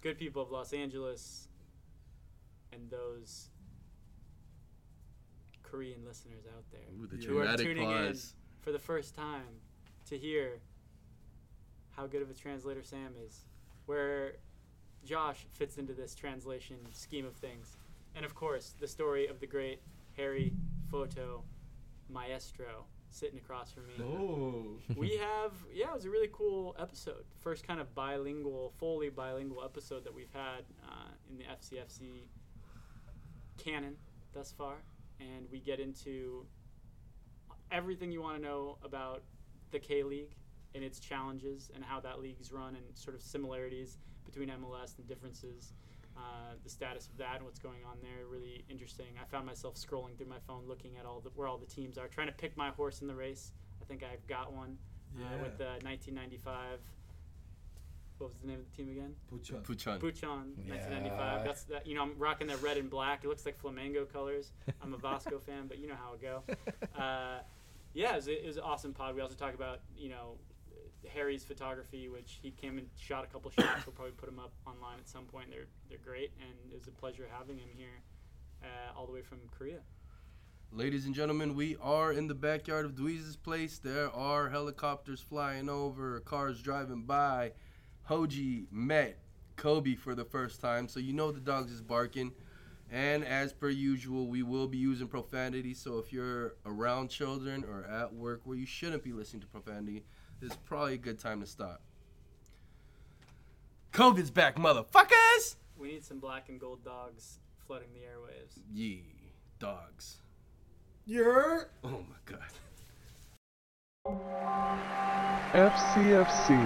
good people of Los Angeles and those Korean listeners out there Ooh, the who are tuning pause. in for the first time to hear how good of a translator Sam is, where Josh fits into this translation scheme of things. And of course, the story of the great Harry Photo Maestro sitting across from me. Oh. we have yeah, it was a really cool episode. First kind of bilingual, fully bilingual episode that we've had uh, in the FCFC canon thus far, and we get into everything you want to know about the K League and its challenges and how that league's run and sort of similarities between MLS and differences. Uh, the status of that and what's going on there really interesting. I found myself scrolling through my phone, looking at all the where all the teams are, trying to pick my horse in the race. I think I've got one uh, with the 1995. What was the name of the team again? Pucha. Puchan. Buchon, Yeah. 1995. That's that. You know, I'm rocking that red and black. It looks like Flamengo colors. I'm a Vasco fan, but you know how it go. Uh, yeah, it was, it was an awesome pod. We also talk about you know Harry's photography, which he came and shot a couple shots. We'll probably put them up online at some point. They're they're great, and it was a pleasure having him here, uh, all the way from Korea. Ladies and gentlemen, we are in the backyard of Dweez's place. There are helicopters flying over, cars driving by. Hoji met Kobe for the first time, so you know the dogs is barking. And as per usual, we will be using profanity. So if you're around children or at work where you shouldn't be listening to profanity, is probably a good time to stop. COVID's back, motherfuckers! We need some black and gold dogs flooding the airwaves. Yee, dogs. You're. Oh my god. FCFC.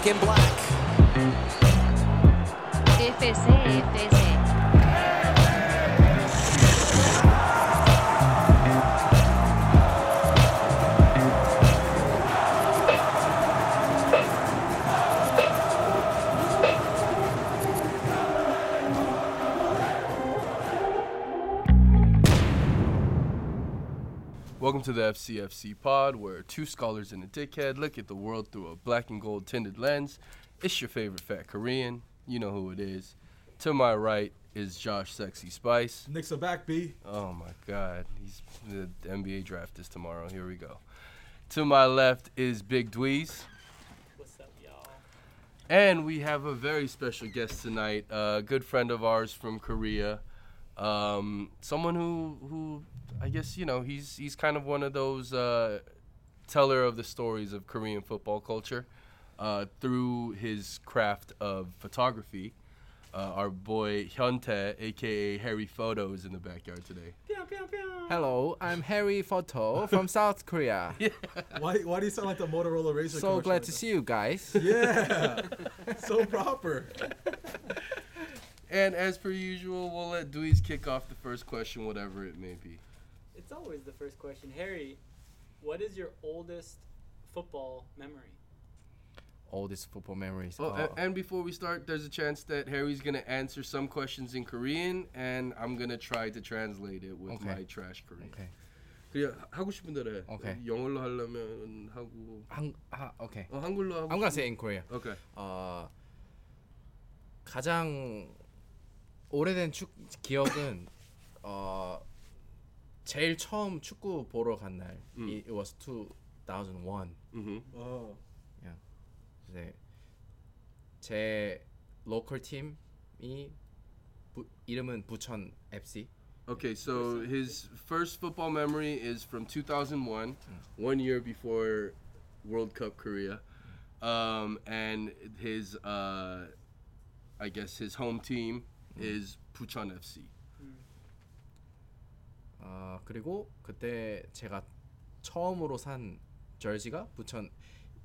Back in black. FC, Welcome to the FCFC pod, where two scholars and a dickhead look at the world through a black and gold tinted lens. It's your favorite fat Korean. You know who it is. To my right is Josh Sexy Spice. Knicks are back, B. Oh my God, he's the NBA draft is tomorrow. Here we go. To my left is Big Dweez. What's up, y'all? And we have a very special guest tonight, a good friend of ours from Korea. Um, someone who, who I guess you know, he's he's kind of one of those uh, teller of the stories of Korean football culture uh, through his craft of photography. Uh, our boy Hyuntae, aka Harry Photo, is in the backyard today. Hello, I'm Harry Photo from South Korea. Why, why do you sound like the Motorola Razr? So glad right to now? see you guys. Yeah. so proper. And as per usual, we'll let Dweez kick off the first question, whatever it may be. It's always the first question. Harry, what is your oldest football memory? Oldest football memories. Oh, Oh, a- and before we start, there's a chance that Harry's gonna answer some questions in Korean, and I'm gonna try to translate it with Okay. my trash Korean. okay. 그냥 하고 싶은 대로 해. Okay. 영어로 하려면 하고. 한, 아, okay. 어, 한글로 하고. I'm gonna say in Korea. Okay. 어, 가장 오래된 축 기억은 어, 제일 처음 축구 보러 간 날. 음. It, it was 2001. Mhm. Oh. 이제 제 로컬 팀이 부, 이름은 부천 FC. Okay, so his first football memory is from 2001, one year before World Cup Korea, um, and his, uh, I guess his home team is Puchon FC. 어, 그리고 그때 제가 처음으로 산 저지가 부천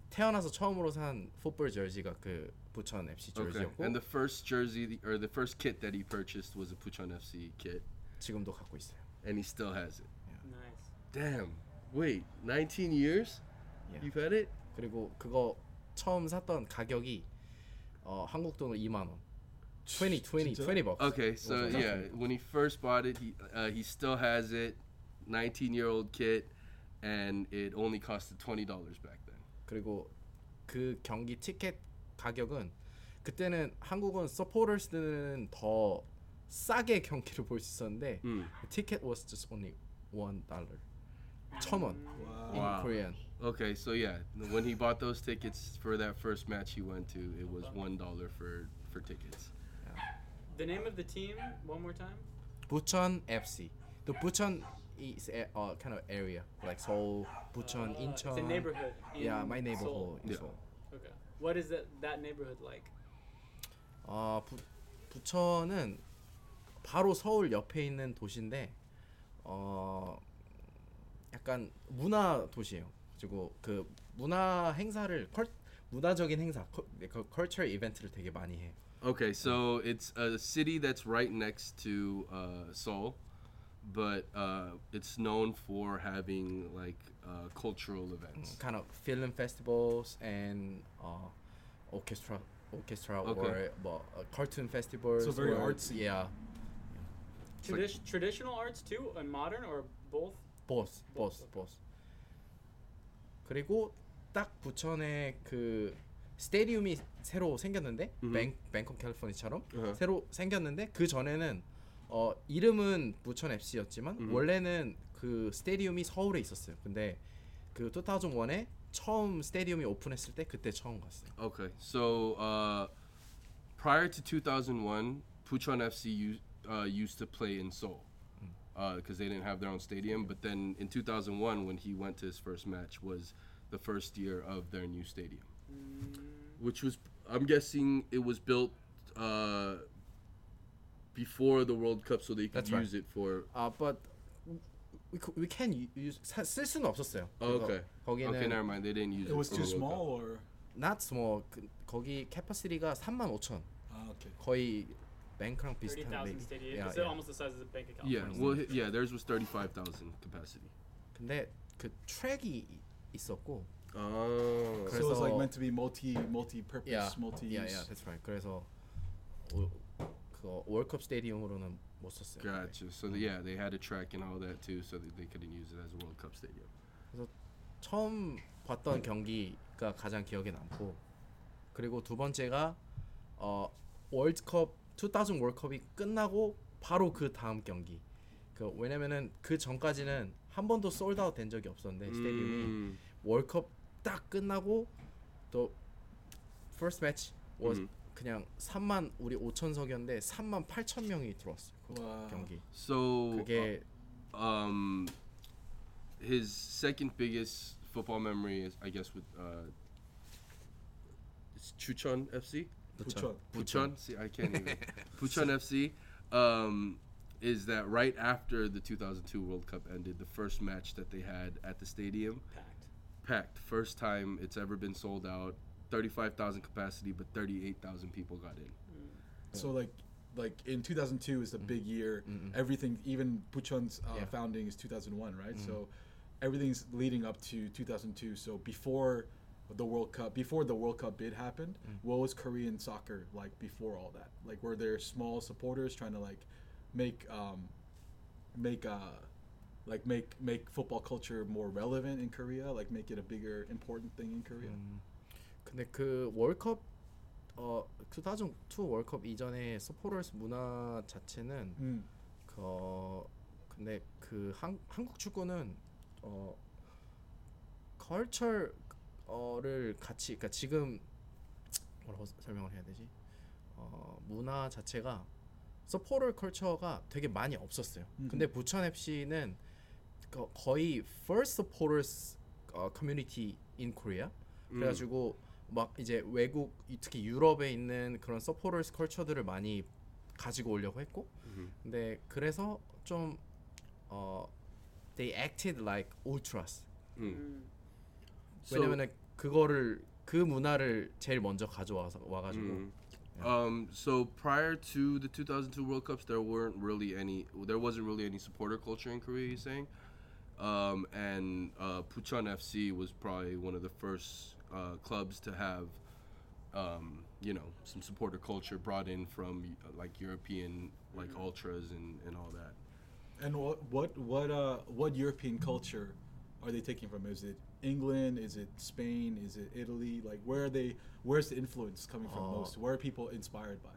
태어나서 처음으로 산 풋볼 저지가 그 부천 FC Okay, 저지였고 and the first jersey or the first kit that he purchased was a Puchon FC kit, 지금도 갖고 있어요. and he still has it. Nice. Damn. Wait, 19 years? Yeah. You've had it? 그리고 그거 처음 샀던 가격이 어, 한국 돈으로 2만 원. 20 20 진짜? 20 bucks. Okay, so was yeah, awesome. when he first bought it, he uh, he still has it, 19 year old kit, and it only costed twenty dollars back then. 그리고 그 경기 티켓 가격은 그때는 한국은 서포터스는 더 싸게 경기를 볼 수 있었는데 Mm. the ticket was just only one dollar. 천 원. in Wow. Korean. Okay, so yeah, when he bought those tickets for that first match he went to, it was one dollar for for tickets. The name of the team one more time. 부천 FC. The Bucheon is a uh, kind of area like Seoul, Bucheon, Uh, Incheon. It's a neighborhood. In Yeah, my Seoul. neighborhood in Yeah. Seoul. Okay. What is that that neighborhood like? 아 부, 부천은 바로 서울 옆에 있는 도시인데 어 약간 문화 도시예요. 그리고 그 문화 행사를 컬, 문화적인 행사, 컬, 그 컬처 이벤트를 되게 많이 해. Okay, so it's a city that's right next to uh, Seoul, but uh, it's known for having like uh, cultural events. kind of film festivals and uh, orchestra orchestra Okay. or 뭐 uh, cartoon festivals. So very or- artsy. Yeah, Tradi- traditional arts too, and modern, or both? both, both, both. 그리고 딱 부천에 그 스테디움이 새로 생겼는데 음. 뱅, 뱅콕 캘리포니아처럼 Uh-huh. 새로 생겼는데 그 전에는 어 이름은 부천 FC였지만 음. 원래는 그 스테디움이 서울에 있었어요. 근데 그 2001에 처음 스테디움이 오픈했을 때 그때 처음 갔어요. Okay, so uh, prior to 2001, Puchon FC u- uh, used to play in Seoul because they didn't have their own stadium. But then in 2001, when he went to his first match, was the first year of their new stadium, which was I'm guessing it was built uh, before the World Cup, so they could That's right. use it for. 아, but we c- we can use 사- 쓸 수는 없었어요. Oh, 그거. okay. 거기는 Okay, never mind. They didn't use it. It was for too the World Cup. small, or not small. 그, 거기 캐파시티가 3만 5천. ah, okay. 거의 뱅크랑 Thirty 비슷한 thousand maybe. stadium. Yeah, it's yeah. almost the size of the Bank of Yeah, California. well, hi- yeah, theirs was 35,000 capacity. 근데 그 트랙이 있었고 Oh. So it was like 그래서- meant to be multi multi-purpose, yeah, multi-use. yeah, yeah, that's right. 그래서 오, 그 월컵 스테디움으로는 못 썼어요. Gotcha. So the, yeah, they had a track and all that too, so that they couldn't use it as a World Cup stadium. 처음 봤던 경기가 가장 기억에 남고 그리고 두 번째가 어 월드컵 2000 월컵이 끝나고 바로 그 다음 경기. 그 왜냐면은 그 전까지는 한 번도 솔드아웃 된 적이 없었는데 스테디움이 Mm. 월컵 딱 끝나고 또 first match was 음. 그냥 3만 우리 5천석이었는데 3만 8천 명이 들어왔어요. 그 Wow. 경기. So 그게 um, his second biggest football memory is, I guess, with uh, it's Chuchon FC. Bucheon. Puchon. See, I can't even. Puchon FC. Um, is that right after the 2002 World Cup ended, the first match that they had at the stadium, Packed. packed. First time it's ever been sold out. 35,000 capacity, but 38,000 people got in. So like like in 2002 is the big year. Everything, even Puchon's uh, Yeah. founding is 2001, right? So everything's leading up to 2002. So before the World Cup, before the World Cup bid happened, what was Korean soccer like before all that? Like were there small supporters trying to like make um make uh like make make football culture more relevant in Korea, like make it a bigger important thing in Korea? 근데 그 월컵 어 2002 월컵 이전에 서포터스 문화 자체는 Mm. 그 어, 근데 그 한, 한국 축구는 어 컬처를 같이 그러니까 지금 뭐라고 설명을 해야 되지? 어 문화 자체가 서포터 컬처가 되게 많이 없었어요. 근데 부천 FC는 거- 거의 first supporters 어, community in Korea. 그래가지고 막 이제 외국 이- 특히 유럽에 있는 그런 서포터스 컬처들을 많이 가지고 오려고 했고 근데 그래서 좀 어, they acted like ultras Mm. So- 왜냐면은 그거를 그 문화를 제일 먼저 가져와서 와가지고 Mm. Um, so prior to the 2002 World Cups, there weren't really any. There wasn't really any supporter culture in Korea. He's saying, um, and uh, Puchon FC was probably one of the first uh, clubs to have, um, you know some supporter culture brought in from uh, like European like ultras and and all that. And what what what uh what European culture are they taking from? Is it England? Is it Spain? Is it Italy? Like where are they? Where's the influence coming from 어. most? Where are people inspired by?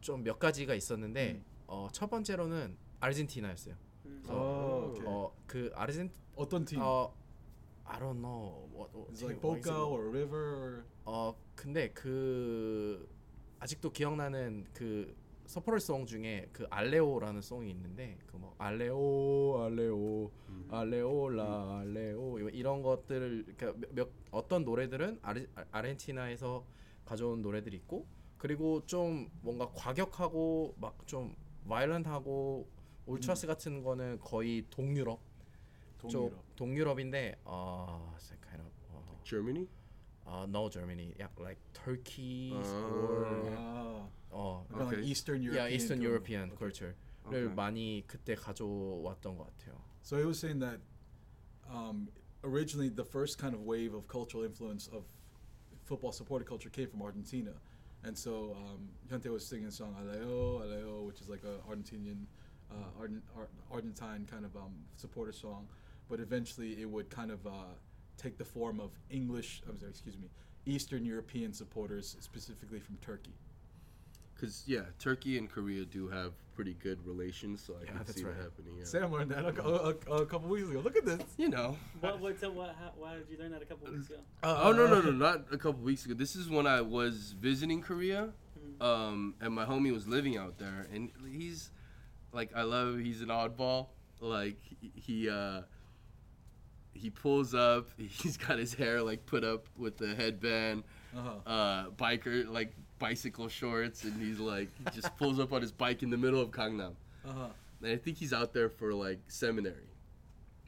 좀 몇 가지가 있었는데 음. 어, 첫 번째로는 아르헨티나였어요. 음. Oh, okay. 어, 그 아르헨 어떤 팀? 어 I don't know. What, like Boca or River 어 근데 그 아직도 기억나는 그 서포터송 중에 그 알레오라는 송이 있는데 그 뭐 알레오 알레오 알레오라 알레오 이런 것들을 그러니까 몇, 몇 어떤 노래들은 아르, 아- 아르헨티나에서 가져온 노래들이 있고 그리고 좀 뭔가 과격하고 막 좀 바이런하고 울트라스 같은 거는 거의 동유럽 쪽 동유럽? 동유럽인데 어 kind of 어, Germany? uh, no Germany, yeah, like Turkey 아. or Ah, 어, kind of like Okay. Eastern European. yeah, Eastern 그런- European okay. culture를 Okay. 많이 그때 가져왔던 것 같아요. So he was saying that um, originally the first kind of wave of cultural influence of football supporter culture came from Argentina. And so um, Hyuntae was singing a song Aleo, Aleo, which is like a Argentinian, uh, Argent, Ar- Argentine kind of um, supporter song. But eventually it would kind of uh, take the form of English, I'm sorry, excuse me, Eastern European supporters, specifically from Turkey. Because yeah, Turkey and Korea do have pretty good relations, so I Yeah, can see right. that happening. Yeah. Sam learned that a, a, a couple weeks ago. Look at this. You know. What, what, so what, how, why did you learn that a couple weeks ago? oh no no no not a couple weeks ago. This is when I was visiting Korea, Mm. um, and my homie was living out there, and he's like I love. He's an oddball. Like he- uh, he pulls up. He's got his hair like put up with the headband, Uh-huh. uh, biker like bicycle shorts, and he's like he just pulls up on his bike in the middle of Gangnam. Uh-huh. and I think he's out there for like seminary.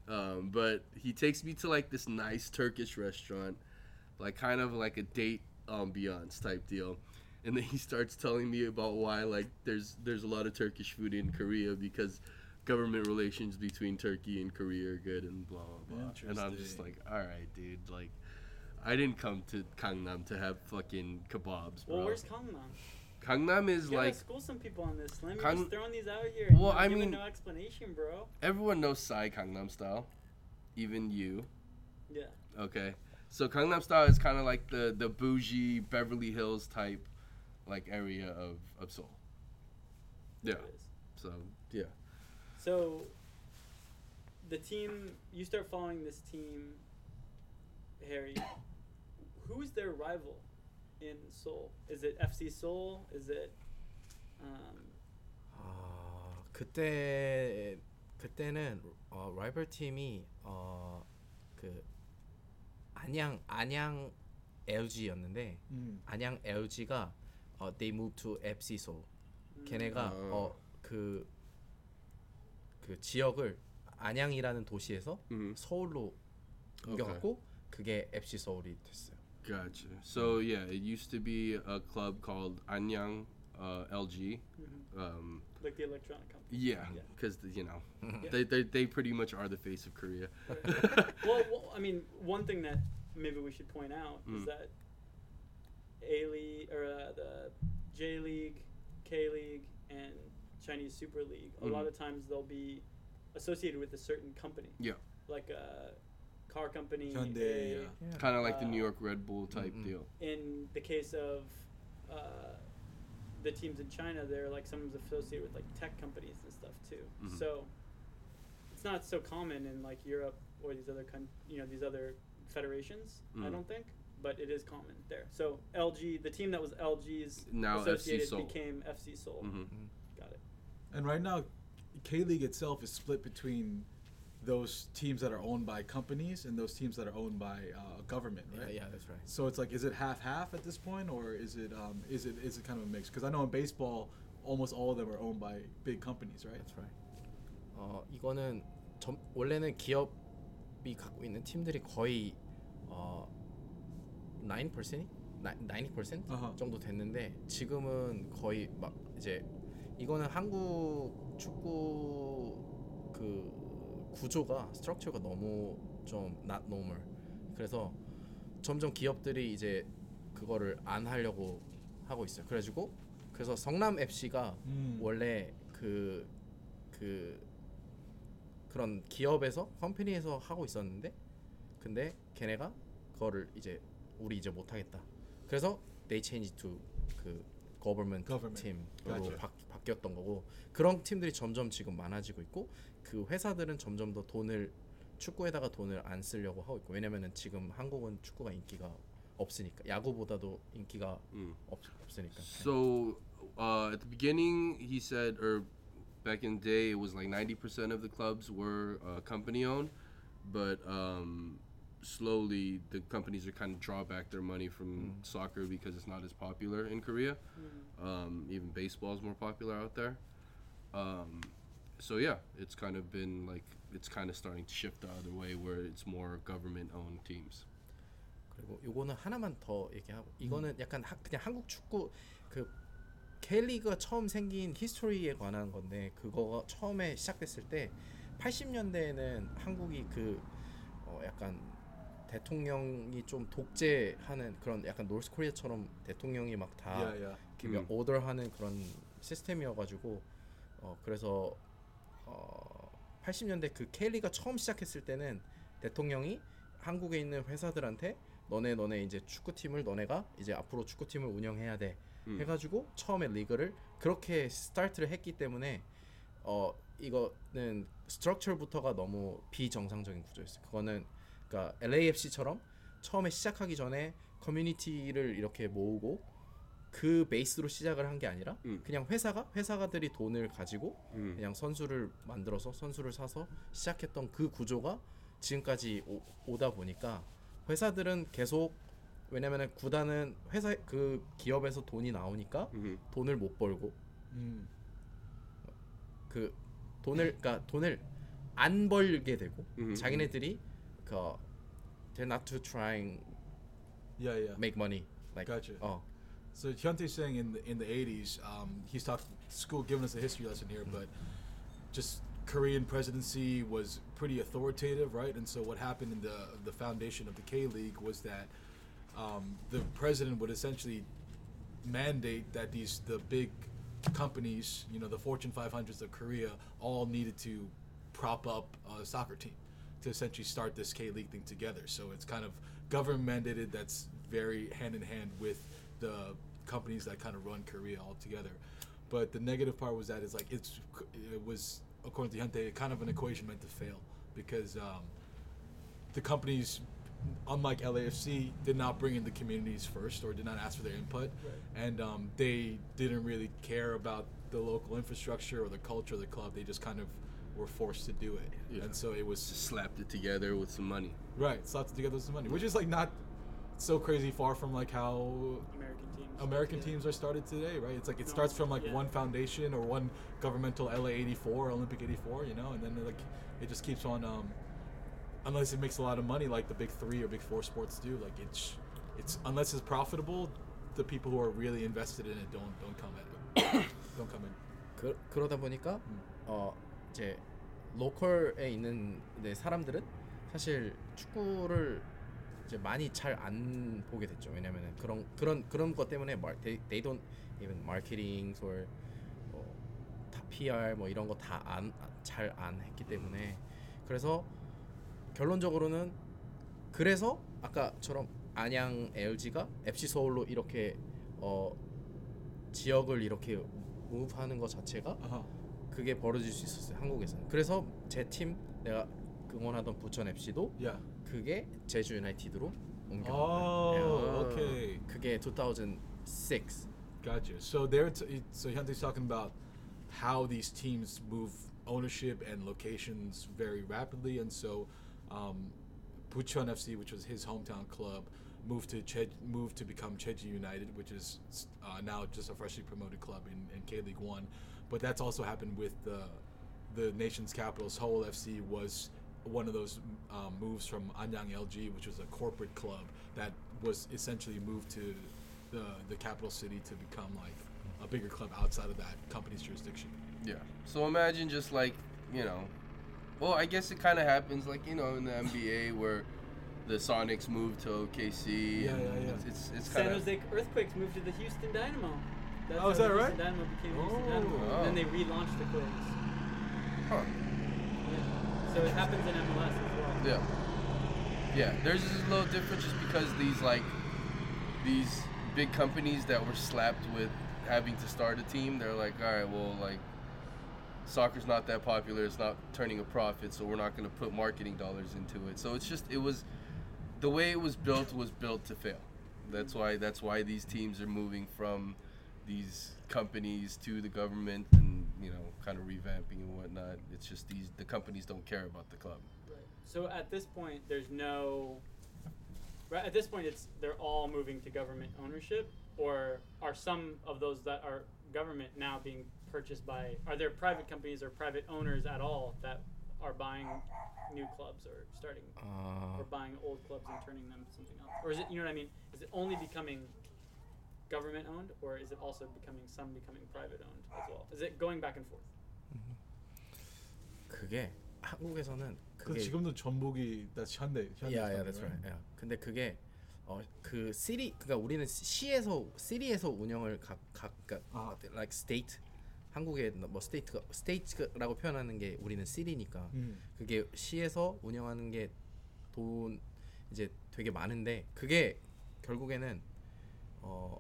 Um, but he takes me to like this nice Turkish restaurant, like kind of like a date ambiance type deal. And then he starts telling me about why like there's there's a lot of Turkish food in Korea because government relations between Turkey and Korea are good and blah blah blah. And I'm just like, all right, dude, like I didn't come to Gangnam to have fucking kebabs, bro. Well, where's Gangnam? Gangnam is You gotta like school some people on this. Slim, you're Gang- just throwing these out here. and Well, I mean- no explanation, bro. everyone knows Psy Gangnam style, even you. Yeah. Okay. So Gangnam Style is kind of like the the bougie Beverly Hills type like area of, of Seoul. Yeah. So yeah. So the team you start following this team, Harry. Who is their rival in Seoul? Is it FC Seoul? Is it? Um, 아 그때 그때는 어, 라이벌 팀이 어그 안양 안양 LG였는데 음. 안양 LG가 어, they moved to FC Seoul. 음, 걔네가 아. 어, 그, 그 지역을 안양이라는 도시에서 Mhm. 서울로 옮겨갖고 그게 FC 서울이 됐어요. Gotcha. So yeah, it used to be a club called Anyang uh, LG. mhm. Um, like the electronic company. yeah, Yeah. because you know Yeah. they, they they pretty much are the face of Korea. well, well, I mean, one thing that maybe we should point out is Mm. that a League or uh, the J League, K League, and Chinese Super League. A lot Mhm. of times they'll be associated with a certain company. Yeah. Like a car company. Hyundai, a- yeah. kind of like the Uh, New York Red Bull type Mm-mm. deal. In the case of uh, the teams in China, they're like sometimes associated with like tech companies and stuff too. Mhm. So it's not so common in like Europe or these other coun- you know these other federations. I Mhm. don't think, but it is common there. So LG, the team that was LG's Now FC associated Seoul. became FC Seoul. hmm Got it. And right now, K League itself is split between those teams that are owned by companies and those teams that are owned by uh, government, Yeah, right? yeah, that's right. So it's like, is it half half at this point, or is it um, is it is it kind of a mix? Because I know in baseball, almost all of them are owned by big companies, right? That's right. 어 이거는 점, 원래는 기업이 갖고 있는 팀들이 거의 어 9%이 90% 아하. 정도 됐는데 지금은 거의 막 이제 이거는 한국 축구 그 구조가 스트럭처가 너무 좀 not normal. 그래서 점점 기업들이 이제 그거를 안 하려고 하고 있어요. 그래가지고 그래서 성남 FC가 음. 원래 그그 그런 기업에서 컴퍼니에서 하고 있었는데 근데 걔네가 그거를 이제 우리 이제 못 하겠다. 그래서 they changed to 그 government, Government. 팀으로. 바, 바뀌었던 거고 그런 팀들이 점점 지금 많아지고 있고 그 회사들은 점점 더 돈을 축구에다가 돈을 안 쓰려고 하고 있고 왜냐면은 지금 한국은 축구가 인기가 없으니까 야구보다도 인기가 Mm. 없, 없으니까 So uh, at the beginning, he said, or back in the day, it was like 90% of the clubs were uh, company owned, but um, slowly the companies are kind of draw back their money from soccer because it's not as popular in Korea. Um, even baseball is more popular out there. Um, so yeah, it's kind of been like it's kind of starting to shift the other way where it's more government owned teams. 그리고 요거는 하나만 더 얘기하고 이거는 약간 하, 그냥 한국 축구 그 K리그가 처음 생긴 히스토리에 관한 건데 그거가 처음에 시작됐을 때 80년대에는 한국이 그 어, 약간 대통령이 좀 독재하는 그런 약간 노스 코리아처럼 대통령이 막다 yeah, yeah. 음. 오더하는 그런 시스템이어가지고 어 그래서 어 80년대 그 K리가 처음 시작했을 때는 대통령이 한국에 있는 회사들한테 너네 너네 이제 축구팀을 너네가 이제 앞으로 축구팀을 운영해야 돼 음. 해가지고 처음에 리그를 그렇게 스타트를 했기 때문에 어 이거는 스트럭처부터가 너무 비정상적인 구조였어요. 그거는 그러니까 LAFC처럼 처음에 시작하기 전에 커뮤니티를 이렇게 모으고 그 베이스로 시작을 한 게 아니라 음. 그냥 회사가 회사가들이 돈을 가지고 Mm. 그냥 선수를 만들어서 선수를 사서 시작했던 그 구조가 지금까지 오, 오다 보니까 회사들은 계속 왜냐면은 구단은 회사 그 기업에서 돈이 나오니까 Mhm. 돈을 못 벌고 Mm. 그 돈을 그러니까 돈을 안 벌게 되고. 자기네들이 그 they're not to trying Yeah, yeah. make money like Gotcha. 어 So Hyuntae's saying in the in the 80s, um, he's talking school giving us a history lesson here, but just Korean presidency was pretty authoritative, right? And so what happened in the the foundation of the K League was that um, the president would essentially mandate that these the big companies, you know, the Fortune 500s of Korea, all needed to prop up a soccer team to essentially start this K League thing together. So it's kind of government mandated. That's very hand in hand with the companies that kind of run Korea all together. But the negative part was that it's like it's it was according to Hyuntae kind of an equation meant to fail because um, the companies, unlike LAFC, did not bring in the communities first or did not ask for their input, and um, they didn't really care about the local infrastructure or the culture of the club. They just kind of were forced to do it, Yeah. and so it was Just slapped it together with some money. right slapped together with some money, which is like not so crazy far from like how American teams. American Yeah. teams are started today, right? It's like it No, starts from like yeah. one foundation or one governmental LA 84, Olympic 84, you know, and then like it just keeps on um unless it makes a lot of money like the big 3 or big 4 sports do, like it's it's unless it's profitable, the people who are really invested in it don't don't come at it. don't come in. 그, 그러다 보니까 음. 어 이제 로컬에 있는 네, 사람들은 사실 축구를 이제 많이 잘 안 보게 됐죠. 왜냐면은 그런 그런 그런 것 때문에 말, they, they don't even marketing or 뭐다 PR 뭐 이런 거 다 안 잘 안 했기 때문에 그래서 결론적으로는 그래서 아까처럼 안양 LG가 FC 서울로 이렇게 어 지역을 이렇게 무브하는 것 자체가 Uh-huh. 그게 벌어질 수 있었어요 한국에서는 그래서 내가 응원하던 부천 FC도 그게 제주 유나이티드로 Oh, okay. 그게 2006 Gotcha. So there, it's, it, so Hyuntae's talking about how these teams move ownership and locations very rapidly, and so um, Bucheon FC, which was his hometown club, moved to che- moved to become Cheju United, which is uh, now just a freshly promoted club in, in K League One. But that's also happened with the the nation's capital. Seoul FC was one of those um, moves from Anyang LG, which was a corporate club that was essentially moved to the the capital city to become like a bigger club outside of that company's jurisdiction. Yeah. So imagine just like, you know, well, I guess it kind of happens like, you know, in the NBA where the Sonics moved to OKC. Yeah, and yeah, yeah. It's it's, it's San kind of San Jose Earthquakes moved to the Houston Dynamo. That's Oh, is that right? Dynamo became Oh. Dynamo. And then they relaunched the Quakes. huh. Yeah. So it happens in MLS as well. Yeah. Yeah, there's just a little difference just because these like these big companies that were slapped with having to start a team, they're like, all right, well, like soccer's not that popular, it's not turning a profit, so we're not going to put marketing dollars into it. So it's just it was the way it was built was built to fail. That's why that's why these teams are moving from these companies to the government and you know kind of revamping and whatnot. It's just these the companies don't care about the club. Right. So at this point, there's no. Right at this point, it's they're all moving to government ownership, or are some of those that are government now being purchased by? Are there private companies or private owners at all that are buying new clubs or starting 아, or uh. buying old clubs and turning them to something else? Or is it you know what I mean? Is it only becoming government owned, or is it also becoming some becoming private owned as well? Is it going back and forth? 그게 한국에서는 그 그게 지금도 전북이 that's 현대. 현대 야, 야, something, that's right. 야. 근데 그게 어그 시리 그러니까 우리는 시에서 시리에서 운영을 각각 그러니까 아. like state 한국의 뭐 스테이트가 스테이트라고 표현하는 게 우리는 시리니까 음. 그게 시에서 운영하는 게 돈 이제 되게 많은데 그게 결국에는 어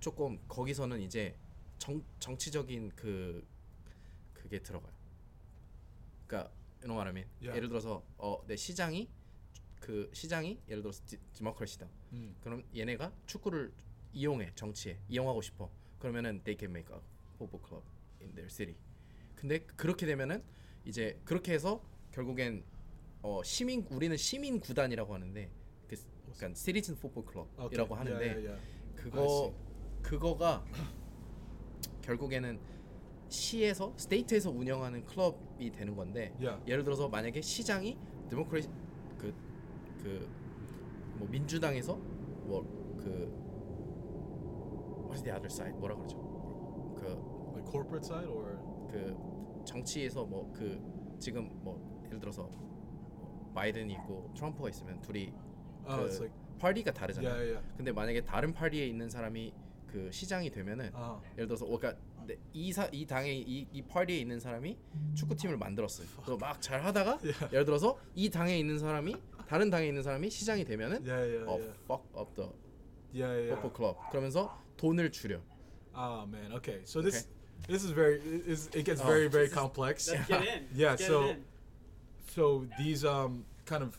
조금 거기서는 이제 정 정치적인 그 그게 들어가요. 그러니까 I mean? Yeah. 예를 들어서 어 내 시장이 그 시장이 예를 들어서 디, 디모크라시다. 음. 그럼 얘네가 축구를 이용해 정치에 이용하고 싶어. 그러면은 they can make a football club in their city. 근데 그렇게 되면은 이제 그렇게 해서 결국엔 어 시민 우리는 시민 구단이라고 하는데 그 그러니까 시리즌 포볼. 클럽이라고 하는데 yeah, yeah. 그거 그거가 결국에는 시에서 스테이트에서 운영하는 클럽이 되는 건데 Yeah. 예를 들어서 만약에 시장이 데모크레시 그그 뭐 민주당에서 뭐그 what's the other side 뭐라 그러죠 그 Like corporate side or 그 정치에서 뭐 그 지금 뭐 예를 들어서 뭐 바이든이 있고 트럼프가 있으면 둘이 oh, 그 it's like 파티가 다르잖아요. yeah, yeah. 근데 만약에 다른 파티에 있는 사람이 그 시장이 되면은 아. 예를 들어서 어, 그러니까 네, 이사 이 당에 이, 이 파티에 있는 사람이 축구팀을 만들었어요. 그래서 막 잘 하다가 Yeah. 예를 들어서 이 당에 있는 사람이 다른 당에 있는 사람이 시장이 되면은 Yeah, yeah, 어 yeah. fuck up the Yeah, yeah. football club 그러면서 돈을 줄여. Oh man. Okay. So this this is very it, is, it gets Oh. very very complex. Let's get in. Yeah, Let's get so- it in. So these um kind of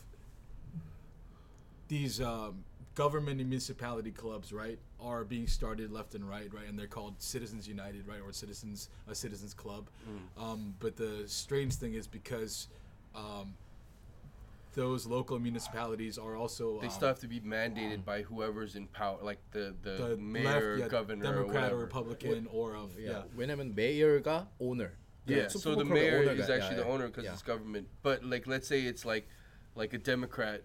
these um government and municipality clubs, right, are being started left and right, right, and they're called Citizens United, right, or Citizens a Citizens Club. Um, but the strange thing is because um, those local municipalities are also They um, still have to be mandated by whoever's in power, like the the, the mayor, left, yeah, governor, or Democrat whatever. or Republican or of yeah. Yeah. 왜냐면 메이어가 오너. Yeah, 그 so the 슈퍼클럽의 mayor 오너가- is actually 야, the 야. owner because Yeah. it's government. But like, let's say it's like, like a Democrat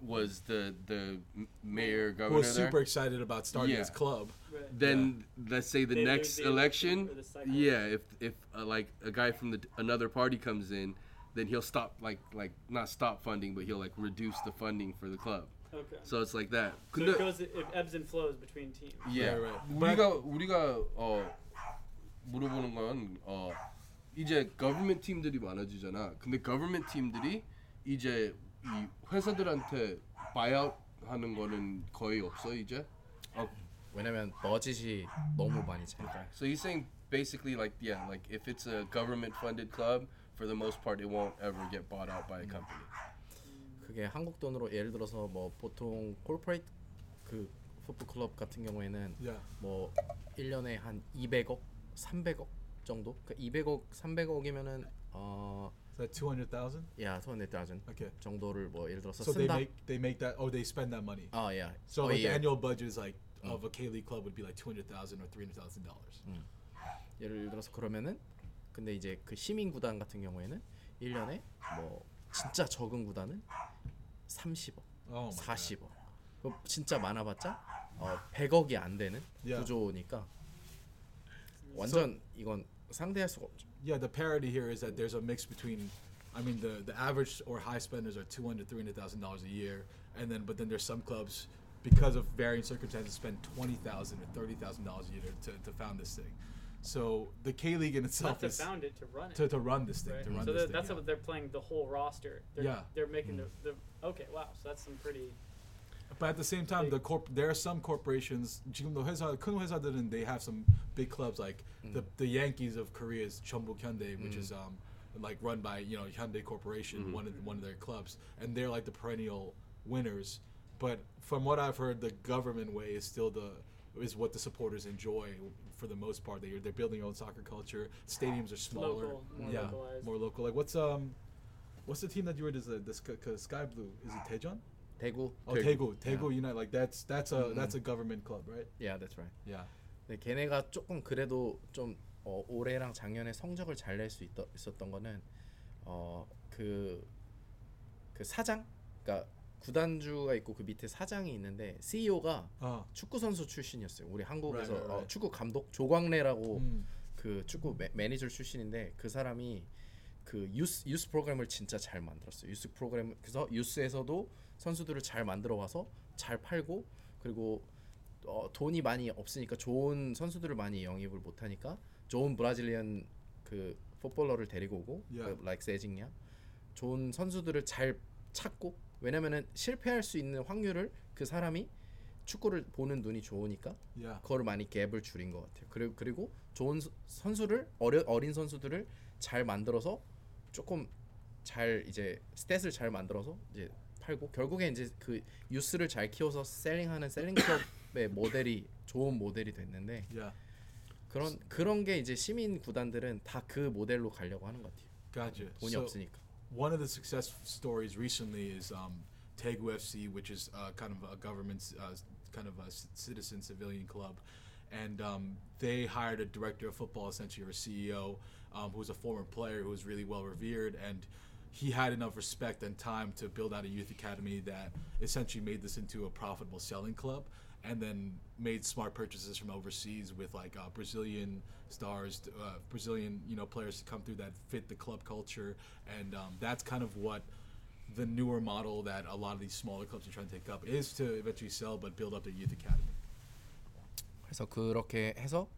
was the the m- mayor Who governor was there. super excited about starting Yeah. this club. Right. Then let's say the They lose next the election election, or the cycle. yeah, if if uh, like a guy from the another party comes in, then he'll stop like like not stop funding, but he'll like reduce the funding for the club. Okay. So it's like that. So 근데- it goes it ebbs and flows between teams. Yeah. Right, right. 우리가 우리가 어 물어보는 건 어 이제 government 팀들이 많아지잖아. 근데 government 팀들이 이제 이 회사들한테 buyout 하는 거는 거의 없어 이제. 왜냐면 버짓이 너무 많이 차이. So he's saying basically like yeah, like if it's a government funded club, for the most part it won't ever get bought out by a company. 그게 한국 돈으로 예를 들어서 뭐 보통 콜포레이트 그 풋볼 클럽 같은 경우에는 Yeah. 뭐 1년에 한 200억, 300억 정도? 그 200억, 300억이면은 어 that two hundred thousand? 야, 손에 따진 Okay. 정도를 뭐 예를 들어서 So they 쓴다. make they make that oh they spend that money. 아, 야. So 어, like the 예. annual budget is like of a K League club would be like two hundred thousand or three hundred thousand dollars. 예를 들어서 그러면은 근데 이제 그 시민 구단 같은 경우에는 1년에 뭐 진짜 적은 구단은 30억, Oh my 40억. 그 진짜 많아 봤자 어 100억이 안 되는 Yeah. 구조니까 완전 이건 상대할 수가 없죠. Yeah, the parity here is that there's a mix between, I mean, the the average or high spenders are two hundred, three hundred thousand dollars a year, and then but then there's some clubs because of varying circumstances spend twenty thousand or thirty thousand dollars a year to, to found this thing. So the K League in Not itself to is found it, to run it. to, to run this thing. right? To run so this thing, that's yeah. what they're playing the whole roster. They're, Yeah. They're making mm-hmm. the, the okay. Wow. So that's some pretty. But at the same time, Big. the corp there are some corporations. 지금도 회사 큰 회사들은 they have some big clubs like the the Yankees of Korea's Chunbuk Hyundai, which is um like run by you know Hyundai Corporation, one of one of their clubs, and they're like the perennial winners. But from what I've heard, the government way is still the is what the supporters enjoy for the most part. They they're building their own soccer culture. Stadiums are smaller, Local, more yeah, localized. more local. Like what's um, what's the team that you were? Is the, the Sky, Sky Blue? Is it Daejeon? 대구. Oh, Daegu, Daegu United. Like that's that's a that's a government club, right? Yeah, that's right. Yeah. 네, 걔네가 조금 그래도 좀 어, 올해랑 작년에 성적을 잘 낼 수 있었던 거는 어그그 그 사장, 그러니까 구단주가 있고 그 밑에 사장이 있는데 CEO가 어. 축구 선수 출신이었어요. 우리 한국에서 Right, right, right. 어, 축구 감독 조광래라고 음. 그 축구 매, 매니저 출신인데 그 사람이 그 유스 유스 프로그램을 진짜 잘 만들었어요. 유스 프로그램 그래서 유스에서도 선수들을 잘 만들어 와서 잘 팔고 그리고 어, 돈이 많이 없으니까 좋은 선수들을 많이 영입을 못 하니까 좋은 브라질리언 그 풋볼러를 데리고 오고 Yeah. 그 like 세징야 좋은 선수들을 잘 찾고 왜냐면은 실패할 수 있는 확률을 그 사람이 축구를 보는 눈이 좋으니까 Yeah. 그거를 많이 갭을 줄인 것 같아요. 그리고 그리고 좋은 서- 선수를 어려, 어린 선수들을 잘 만들어서 조금 잘 이제 스탯을 잘 만들어서 이제 팔고 결국에 이제 그 유스를 잘 키워서 셀링하는 셀링 클럽의 모델이 좋은 모델이 됐는데 Yeah. 그런 그런 게 이제 시민 구단들은 다 그 모델로 가려고 하는 것 같아요. Gotcha. 돈이 So 없으니까. one of the success stories recently is um, Daegu FC, which is uh, kind of a government, uh, kind of a citizen civilian club, and um, they hired a director of football, essentially, or CEO, um, who's a former player who was really well revered, and he had enough respect and time to build out a youth academy that essentially made this into a profitable selling club and then made smart purchases from overseas with like uh, Brazilian stars, uh, Brazilian you know players to come through that fit the club culture, and um, that's kind of what the newer model that a lot of these smaller clubs are trying to take up is to eventually sell but build up their youth academy. 그래서 그렇게 해서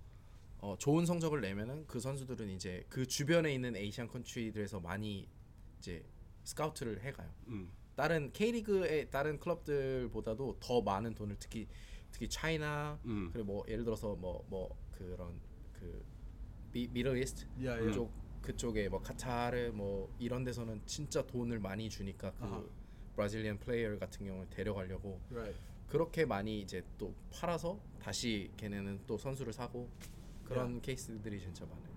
어, 좋은 성적을 내면은 그 선수들은 이제 그 주변에 있는 에이시안 컨트리들에서 많이 이제 스카우트를 해가요. 음. 다른 K리그의 다른 클럽들보다도 더 많은 돈을 특히 특히 차이나 음. 그리고 뭐 예를 들어서 뭐 뭐 그런 그 미, 미들 이스트 Yeah, yeah. 그쪽 그쪽에 뭐 카타르 뭐 이런 데서는 진짜 돈을 많이 주니까 그 아하. 브라질리언 플레이어 같은 경우는 데려가려고 Right. 그렇게 많이 이제 또 팔아서 다시 걔네는 또 선수를 사고 그런 케이스들이 진짜 많아요.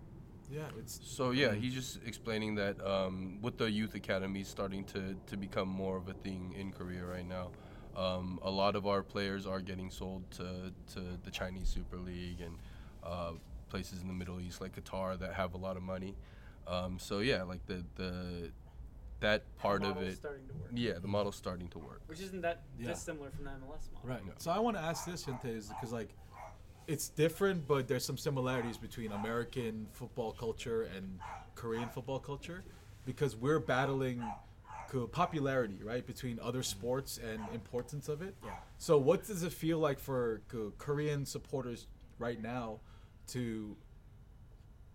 Yeah, it's So yeah, he's just explaining that um, with the youth academy starting to, to become more of a thing in Korea right now, um, a lot of our players are getting sold to, to the Chinese Super League and uh, places in the Middle East like Qatar that have a lot of money. Um, so yeah, like the the that part of it, starting to work. yeah, the model's starting to work. Which isn't that Yeah. dissimilar from the MLS model. Right. Yeah. So I want to ask this, Hyuntae, is because like it's different, but there's some similarities between American football culture and Korean football culture, because we're battling popularity, right, between other sports and importance of it. Yeah. So what does it feel like for Korean supporters right now to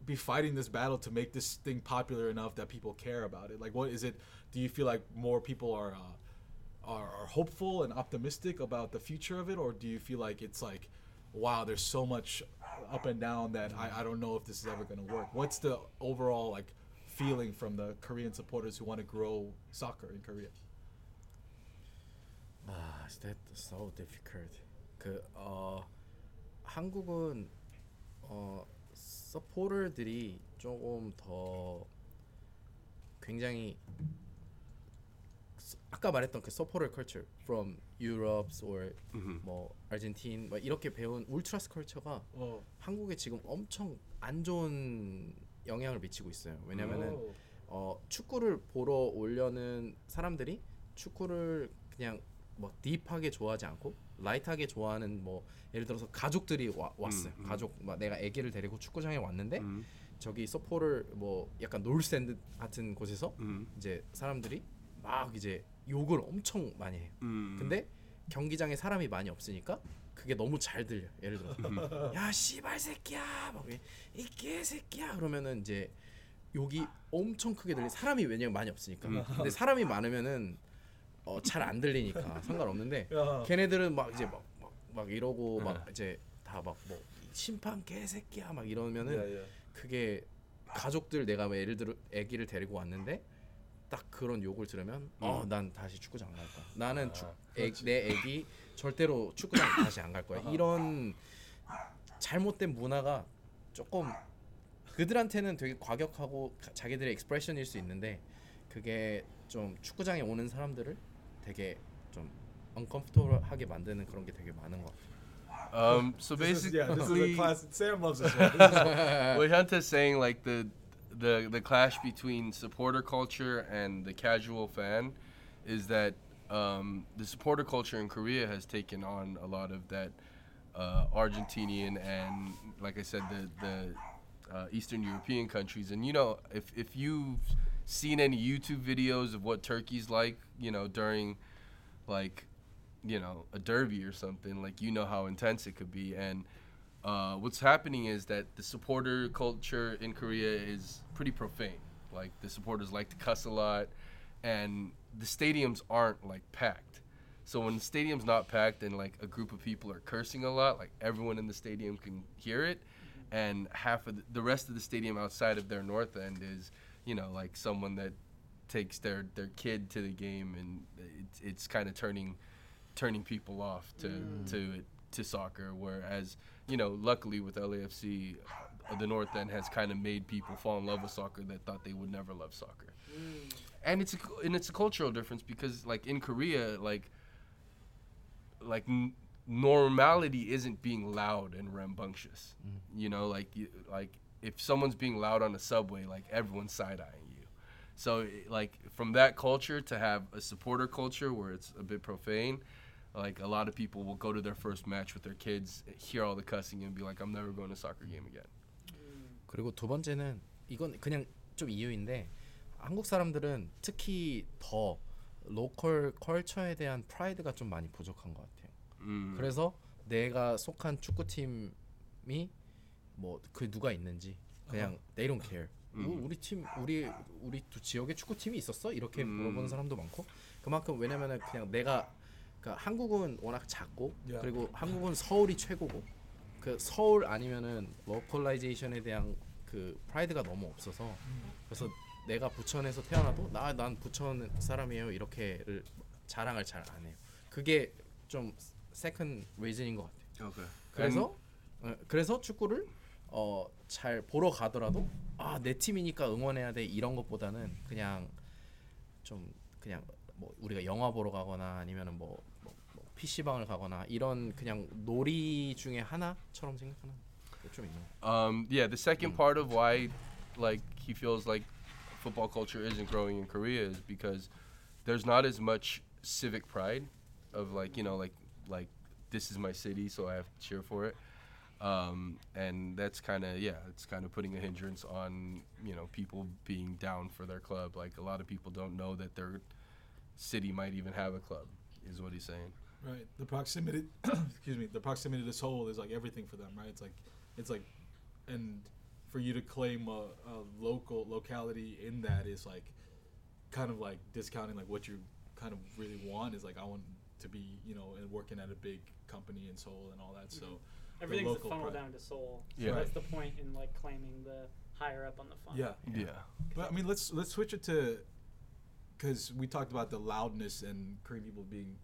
be fighting this battle to make this thing popular enough that people care about it? Like, what is it? Do you feel like more people are uh, are, are hopeful and optimistic about the future of it, or do you feel like it's like, wow, there's so much up and down that I, I don't know if this is ever going to work? What's the overall like feeling from the Korean supporters who want to grow soccer in Korea? 아, that's so difficult. 그 어, 한국은 어, 서포터들이 조금 더 굉장히 스- 아까 말했던 그 서포터 culture from Europe or Mhm. 뭐 아르헨틴 뭐 이렇게 배운 울트라스 컬처가 Oh, 한국에 지금 엄청 안 좋은 영향을 미치고 있어요. 왜냐면은. 어, 축구를 보러 오려는 사람들이 축구를 그냥 뭐 딥하게 좋아하지 않고 라이트하게 좋아하는 뭐 예를 들어서 가족들이 와, 왔어요. 음, 음. 가족 막 내가 아기를 데리고 축구장에 왔는데 음. 저기 서포를 뭐 약간 놀스탠드 같은 곳에서 음. 이제 사람들이 막 이제 욕을 엄청 많이 해요. 음. 근데 경기장에 사람이 많이 없으니까 그게 너무 잘 들려. 예를 들어서 야 씨발 새끼야, 막이 개새끼야 그러면은 이제 욕이 엄청 크게 들리. 사람이 왜냐면 많이 없으니까. 근데 사람이 많으면은 어, 잘 안 들리니까 상관없는데 야. 걔네들은 막 이제 막, 막, 막 이러고 막 이제 다 막 뭐 심판 개새끼야 막 이러면은 야, 야. 그게 가족들 내가 뭐 예를 들어 아기를 데리고 왔는데 딱 그런 욕을 들으면 어 난 다시 축구장 안 갈 거야. 나는 축, 애, 내 아기 절대로 축구장 다시 안 갈 거야. 이런 잘못된 문화가 조금 그들한테는 되게 과격하고 가- 자기들의 익스프레션일 수 있는데 그게 좀 축구장에 오는 사람들을 되게 좀 uncomfortable하게 만드는 그런 게 되게 많은 것 같아요. Um, so This is, yeah, this is basically, a class. Sam loves this one. This is- what Hunter's saying, like the the the clash between supporter culture and the casual fan, is that um, the supporter culture in Korea has taken on a lot of that uh, Argentinian and, like I said, the the uh, Eastern European countries. And you know, if if you've seen any YouTube videos of what Turkey's like, you know, during like you know a derby or something like you know how intense it could be and uh, what's happening is that the supporter culture in korea is pretty profane. Like the supporters like to cuss a lot and the stadiums aren't like packed. So when the stadium's not packed and like a group of people are cursing a lot like everyone in the stadium can hear it and half of the, the rest of the stadium outside of their north end is you know like someone that takes their their kid to the game and it's, it's kind of turning turning people off to to to soccer. Whereas you know luckily with LAFC the north end has kind of made people fall in love with soccer that thought they would never love soccer. Mm. And it's a, and it's a cultural difference because like in Korea like like n- normality isn't being loud and rambunctious. Mm-hmm. You know like you, like if someone's being loud on the subway like everyone's side-eyeing you. So like from that culture to have a supporter culture where it's a bit profane like a lot of people will go to their first match with their kids hear all the cussing and be like i'm never going to soccer game again 그리고 두 번째는 이건 그냥 좀 이유인데 한국 사람들은 특히 더 로컬 컬처에 대한 프라이드가 좀 많이 부족한 것 같아요. mm. 그래서 내가 속한 축구팀이 뭐 그 누가 있는지 그냥 they don't care. 우- 우리 팀 우리 우리 두 지역에 축구팀이 있었어? 이렇게 음. 물어보는 사람도 많고 그만큼 왜냐면은 그냥 내가 그러니까 한국은 워낙 작고 Yeah. 그리고 한국은 서울이 최고고 그 서울 아니면은 로컬라이제이션에 대한 그 프라이드가 너무 없어서 그래서 내가 부천에서 태어나도 나 난 부천 사람이에요 이렇게를 자랑을 잘 안 해요. 그게 좀 세컨 리즌인 것 같아요. okay 그래서 어, 그래서 축구를 어, 잘 보러 가더라도 아 내 팀이니까 응원해야 돼 이런 것보다는 그냥 좀 그냥 뭐 우리가 영화 보러 가거나 아니면은 뭐 PC방을 가거나 이런 그냥 놀이 중에 하나처럼 생각하는 게 좀 있는 것 같아요. Um, yeah, the second part of why, like, he feels like football culture isn't growing in Korea is because there's not as much civic pride of like, you know, like, like this is my city, so I have to cheer for it. Um, and that's kind of yeah, it's kind of putting a hindrance on you know people being down for their club. Like a lot of people don't know that their city might even have a club, is what he's saying. Right. The proximity, excuse me, the proximity to Seoul is like everything for them, right? It's like, it's like, and for you to claim a, a local locality in that is like, kind of like discounting like what you kind of really want is like I want to be you know and working at a big company in Seoul and all that. So mm-hmm. Everything's a funnel pride. down to Seoul. Yeah. That's the point in like claiming the higher up on the funnel. Yeah. Yeah. But I mean, let's let's switch it to because we talked about the loudness and Korean people being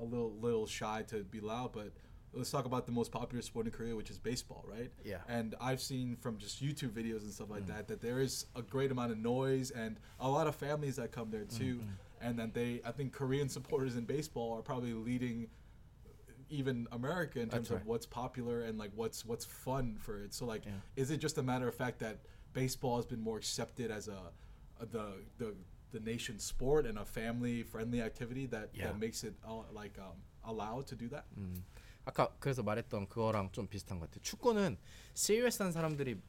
a little little shy to be loud, but let's talk about the most popular sport in Korea, which is baseball, right? Yeah. And I've seen from just YouTube videos and stuff like mm. that that there is a great amount of noise and a lot of families that come there too, mm-hmm. and that they I think Korean supporters in baseball are probably leading even America in terms That's of what's popular and like what's what's fun for it. So like, Yeah. is it just a matter of fact that baseball has been more accepted as a the the the nation's sport and a family friendly activity that Yeah. that makes it uh, like um, allowed to do that? 아까 그래서 말했던 그거랑 좀 비슷한 것 같아요. 축구는 시리어스한 사람들이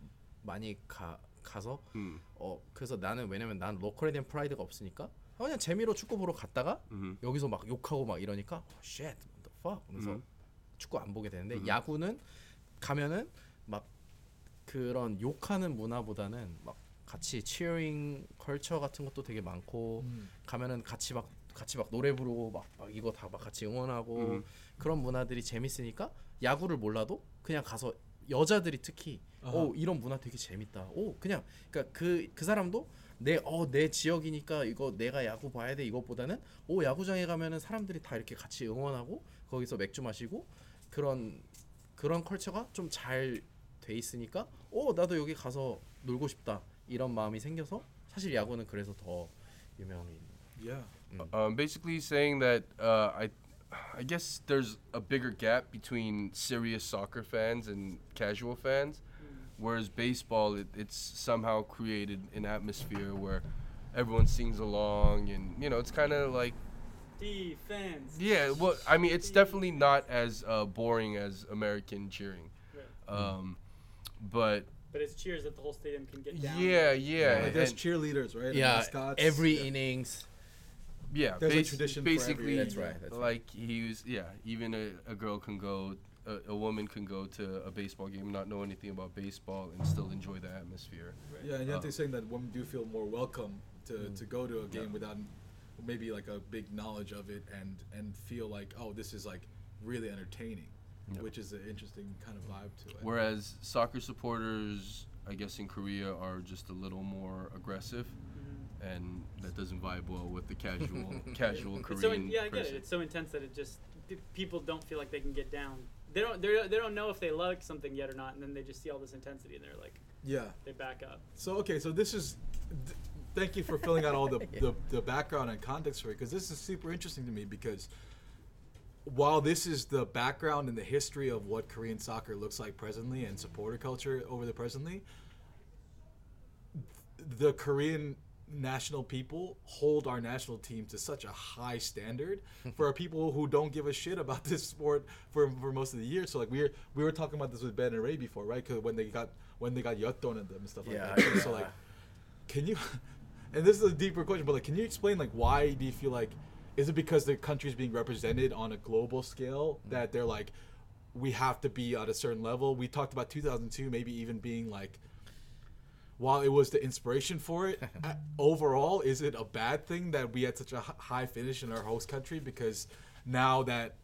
많이 가 가서 Mm. 어 그래서 나는 왜냐면 난 로컬에 대한 프라이드가 없으니까 아, 그냥 재미로 축구 보러 갔다가 Mhm. 여기서 막 욕하고 막 이러니까 shit, what the fuck. 그래서 음. 축구 안 보게 되는데 음. 야구는 가면은 막 그런 욕하는 문화보다는 막 같이 치어링 컬처 같은 것도 되게 많고 음. 가면은 같이 막 같이 막 노래 부르고 막, 막 이거 다 막 같이 응원하고 음. 그런 문화들이 재밌으니까 야구를 몰라도 그냥 가서 여자들이 특히 아하. 오 이런 문화 되게 재밌다. 오 그냥 그러니까 그그 사람도 내 어 내 지역이니까 이거 내가 야구 봐야 돼 이것보다는 오 야구장에 가면은 사람들이 다 이렇게 같이 응원하고 거기서 맥주 마시고 그런 그런 컬처가 좀 잘 돼 있으니까 오 나도 여기 가서 놀고 싶다 이런 마음이 생겨서 사실 야구는 그래서 더 유명인. Yeah. Um, basically saying that uh, I, I guess there's a bigger gap between serious soccer fans and casual fans, whereas baseball it, it's somehow created an atmosphere where everyone sings along and you know it's kind of like Defense. yeah. Well, I mean it's definitely not as uh, boring as American cheering, Right. um, but but it's cheers that the whole stadium can get down. yeah, yeah, Like there's and- cheerleaders, right? Yeah, mascots. every Yeah. innings. Yeah, There's a basi- tradition for every- basically. That's right, that's like he was, yeah. Even a, a girl can go, a, a woman can go to a baseball game, not know anything about baseball, and still enjoy the atmosphere. Yeah, and Uh, Hyuntae's saying that women do feel more welcome to, to go to a game without maybe like a big knowledge of it and and feel like oh this is like really entertaining, Yeah. which is an interesting kind of vibe to it. Whereas soccer supporters, I guess in Korea, are just a little more aggressive, Mhm. and that doesn't vibe well with the casual, casual It's so Korean in, yeah, I get person. it. It's so intense that it just people don't feel like they can get down. They don't. They they don't know if they like something yet or not, and then they just see all this intensity and they're like yeah. they back up. So okay, so this is. Th- thank you for filling out all the, the, the background and context for it because this is super interesting to me because while this is the background and the history of what Korean soccer looks like presently and supporter culture over the presently, the Korean national people hold our national team to such a high standard for people who don't give a shit about this sport for, for most of the year. So like we were we were talking about this with Ben and Ray before, right? Because when they got when they got Yotton and them and stuff Yeah, like that. So like, can you? And this is a deeper question, but like, can you explain like why do you feel like? Is it because the country's being represented on a global scale mm-hmm. that they're like, we have to be at a certain level? We talked about 2002, maybe even being like while it was the inspiration for it, overall, is it a bad thing that we had such a high finish in our host country? Because now that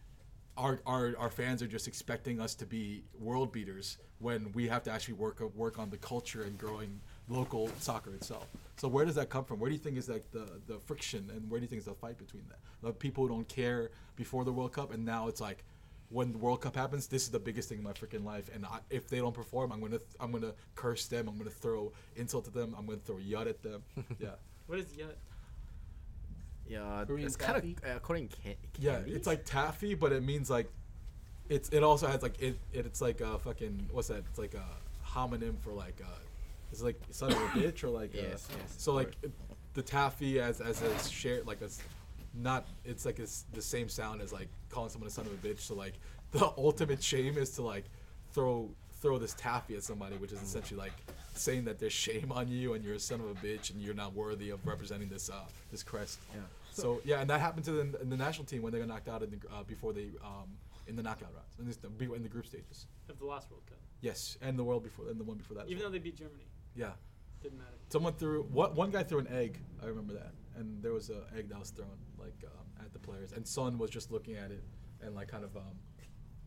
our, our, our fans are just expecting us to be world beaters when we have to actually work work on the culture and growing local soccer itself. So where does that come from? Where do you think is like the, the friction and where do you think is the fight between that? The people who don't care before the World Cup and now it's like when the World Cup happens, this is the biggest thing in my freaking life, and I, if they don't perform, I'm gonna I'm gonna curse them. I'm gonna throw insult at them. I'm gonna throw yut at them. Yeah, What is yet? Yeah, Korean it's kind of taffy? uh, Korean ca- yeah. It's like taffy, but it means like it's it also has like it, it it's like a fucking what's that? It's like a homonym for like uh it's like son of a bitch or like uh, Yes, yes, so like it- the taffy as as a shared like a s- not it's like it's the same sound as like calling someone a son of a bitch. So like the ultimate shame is to like throw throw this taffy at somebody, which is essentially like saying that there's shame on you and you're a son of a bitch and you're not worthy of representing this uh this crest. Yeah. So yeah, and that happened to the, in the national team when they got knocked out in the, uh, before they um, in the knockout rounds in, this, in the group stages. Of the last World Cup. Yes, and the world before and the one before that. as Even well. though they beat Germany, yeah, didn't matter. someone threw what one guy threw an egg. I remember that, and there was an egg that was thrown like um, at the players, and Son was just looking at it and like kind of um,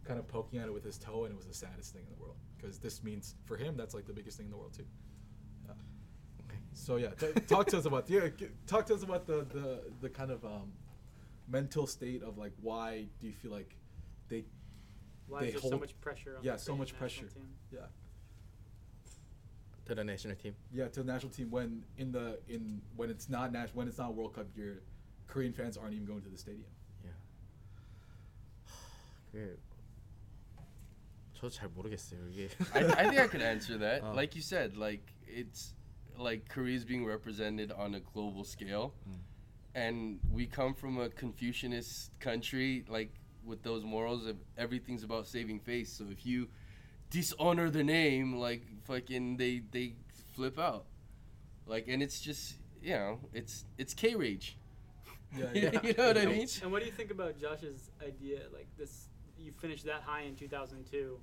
kind of poking at it with his toe, and it was the saddest thing in the world because this means for him that's like the biggest thing in the world too. Yeah. Okay. So yeah, t- talk to us about yeah, g- talk to us about the the, the kind of um, mental state of like why do you feel like they Why They is there so much pressure on yeah the so much pressure team? yeah to the national team. yeah to the national team when in the in when it's not national when it's not World Cup year, Korean fans aren't even going to the stadium. Yeah. 그 저도 잘 모르겠어요 이게. I, I think I could answer that. Oh. Like you said, like it's like Korea's being represented on a global scale, and we come from a Confucianist country, like with those morals of everything's about saving face. So if you dishonor the name, like fucking, they they flip out, like, and it's just you know, it's it's K rage. Yeah, yeah. you know what I mean? And what do you think about Josh's idea? Like this, you finished that high in 2002,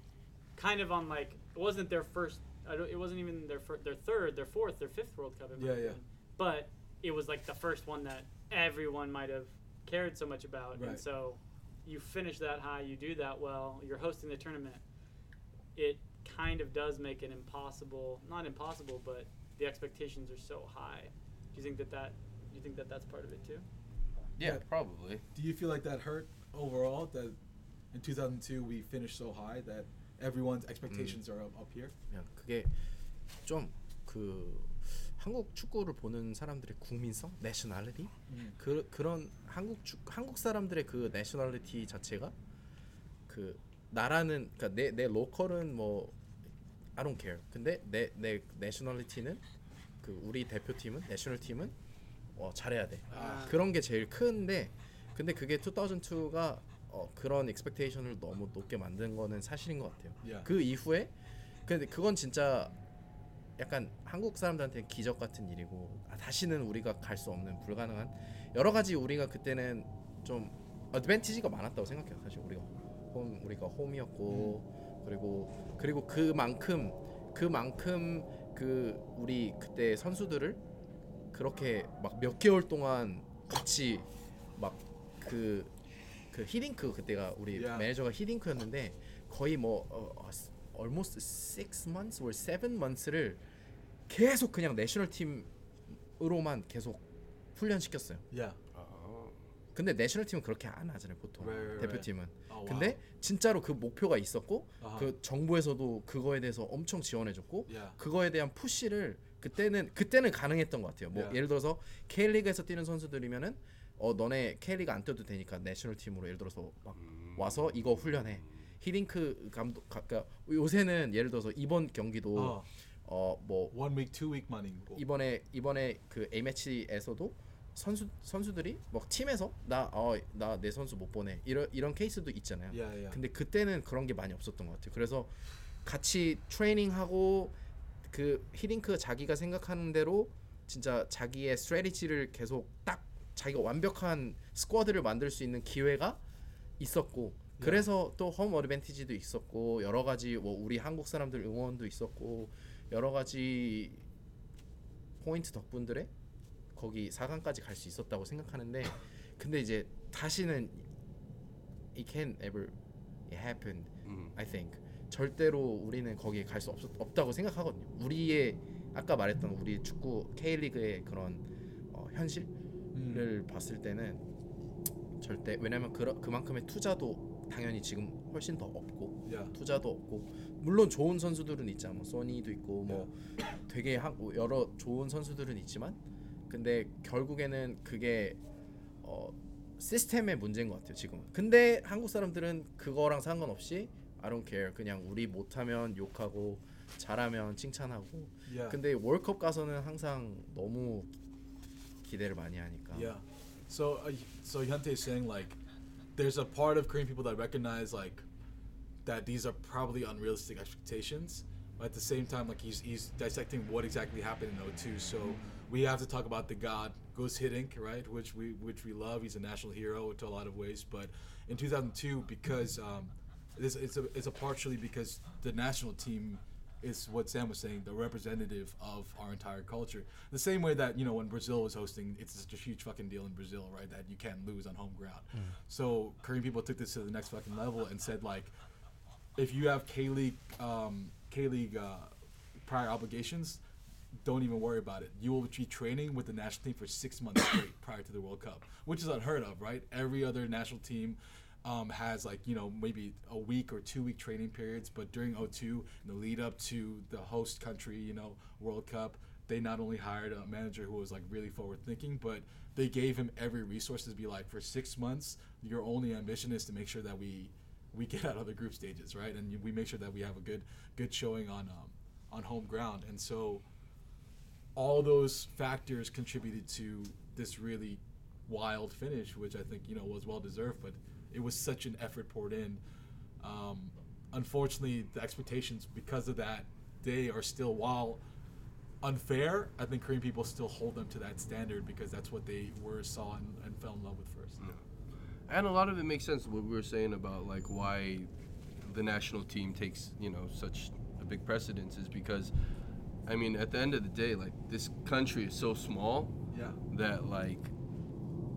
kind of on like it wasn't their first. I don't, it wasn't even their fir- their third, their fourth, their fifth World Cup. Yeah, yeah. But it was like the first one that everyone might have cared so much about, and so you finish that high, you do that well, you're hosting the tournament It kind of does make it impossible, not impossible, but the expectations are so high. Do you think that that, do you think that that's part of it too? Yeah, probably. Do you feel like that hurt overall? That in 2002 we finished so high that everyone's expectations are up, up here. 그냥 그게 좀 그 한국 축구를 보는 사람들의 국민성, 내셔널리티 음. 그 그런 한국 축 한국 사람들의 그 내셔널리티 자체가 그 나라는 그러니까 내 내 로컬은 뭐 I don't care. 근데 내 내 내셔널리티는 그 우리 대표팀은 내셔널 팀은 어, 잘해야 돼. 아. 그런 게 제일 큰데 근데 그게 2002가 어, 그런 expectation을 너무 높게 만든 거는 사실인 것 같아요. Yeah. 그 이후에 근데 그건 진짜 약간 한국 사람들한테는 기적 같은 일이고 아, 다시는 우리가 갈 수 없는 불가능한 여러 가지 우리가 그때는 좀 어드밴티지가 많았다고 생각해요. 사실 우리가 홈 우리가 홈이었고 그리고 그리고 그만큼 그만큼 그 우리 그때 선수들을 그렇게 막 몇 개월 동안 같이 막그 그 히딩크 그때가 우리 Yeah. 매니저가 히딩크였는데 거의 뭐 어, 어, almost six months or seven months를 계속 그냥 내셔널 팀으로만 계속 훈련시켰어요. Yeah. 근데 내셔널 팀은 그렇게 안 하잖아요 보통 right, right. 대표팀은. Oh, 근데 진짜로 그 목표가 있었고 아하. 그 정부에서도 그거에 대해서 엄청 지원해줬고 Yeah. 그거에 대한 푸시를 그때는 그때는 가능했던 것 같아요. 뭐 Yeah. 예를 들어서 K리그에서 뛰는 선수들이면은 어 너네 K리그 안 뛰어도 되니까 내셔널 팀으로 예를 들어서 막 와서 이거 훈련해. 히딩크 감독 가- 그러니까 요새는 예를 들어서 이번 경기도 어. 어 뭐 One week, two week money. 이번에 이번에 그 A 매치에서도 선수 선수들이 뭐 팀에서 나어나 내 선수 못 보내 이런 이런 케이스도 있잖아요. Yeah, yeah. 근데 그때는 그런 게 많이 없었던 것 같아요. 그래서 같이 트레이닝하고 그 히딩크 자기가 생각하는 대로 진짜 자기의 스트레티지를 계속 딱 자기가 완벽한 스쿼드를 만들 수 있는 기회가 있었고 그래서 또 홈 어드밴티지도 있었고 여러 가지 뭐 우리 한국 사람들 응원도 있었고 여러 가지 포인트 덕분들에 거기 4강까지 갈 수 있었다고 생각하는데 근데 이제 다시는 it can ever happen 음. I think 절대로 우리는 거기에 갈 수 없다고 생각하거든요. 우리의 아까 말했던 우리 축구 K리그의 그런 어, 현실을 음. 봤을 때는 절대 왜냐면 그, 그만큼의 투자도 당연히 지금 훨씬 더 없고 Yeah. 투자도 없고 물론 좋은 선수들은 있잖아 뭐 소니도 있고 뭐 되게 한, 여러 좋은 선수들은 있지만 근데 결국에는 그게 어, 시스템의 문제인 것 같아요 지금은 근데 한국 사람들은 그거랑 상관없이 I don't care 그냥 우리 못하면 욕하고 잘하면 칭찬하고 Yeah. 근데 월컵 가서는 항상 너무 기대를 많이 하니까 Yeah. So, uh, so Hyuntae is saying like, there's a part of Korean people that recognize like that these are probably unrealistic expectations. But at the same time, like he's he's dissecting what exactly happened in 02. So we have to talk about the god Gus Hiddink, right? Which we which we love. He's a national hero to a lot of ways. But in 2002, because um, this it's a it's a partially because the national team is what Sam was saying, the representative of our entire culture. The same way that, you know, when Brazil was hosting, it's such a huge fucking deal in Brazil, right? That you can't lose on home ground. So Korean people took this to the next fucking level and said, like, if you have K League, um, K League uh, prior obligations, don't even worry about it. You will be training with the national team for six months straight prior to the World Cup, which is unheard of, right? Every other national team um, has like you know maybe a week or two week training periods, but during 02, in the lead up to the host country, you know, World Cup, they not only hired a manager who was like really forward thinking, but they gave him every resource to be like for six months, your only ambition is to make sure that we we get out of the group stages, right? And we make sure that we have a good good showing on um, on home ground, and so all those factors contributed to this really wild finish, which I think you know was well deserved. But it was such an effort poured in. Um, unfortunately, the expectations because of that day are still while unfair, I think Korean people still hold them to that standard because that's what they were saw and, and fell in love with first. And a lot of it makes sense what we were saying about like why the national team takes you know such a big precedence is because, I mean, at the end of the day, like this country is so small Yeah. that like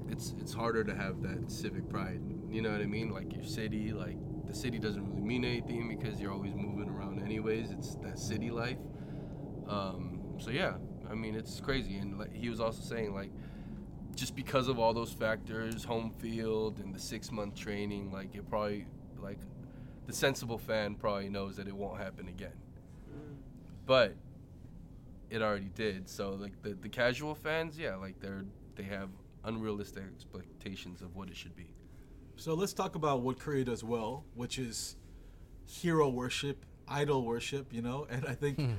it's it's harder to have that civic pride. You know what I mean? Like your city, like the city doesn't really mean anything because you're always moving around anyways. It's that city life. Um, so yeah, I mean it's crazy. And like, he was also saying like just because of all those factors, home field and the six month training, like it probably like the sensible fan probably knows that it won't happen again. But it already did. So like the the casual fans, yeah, like they're they have unrealistic expectations of what it should be. So let's talk about what Korea does well, which is hero worship, idol worship, you know. And I think. Hmm.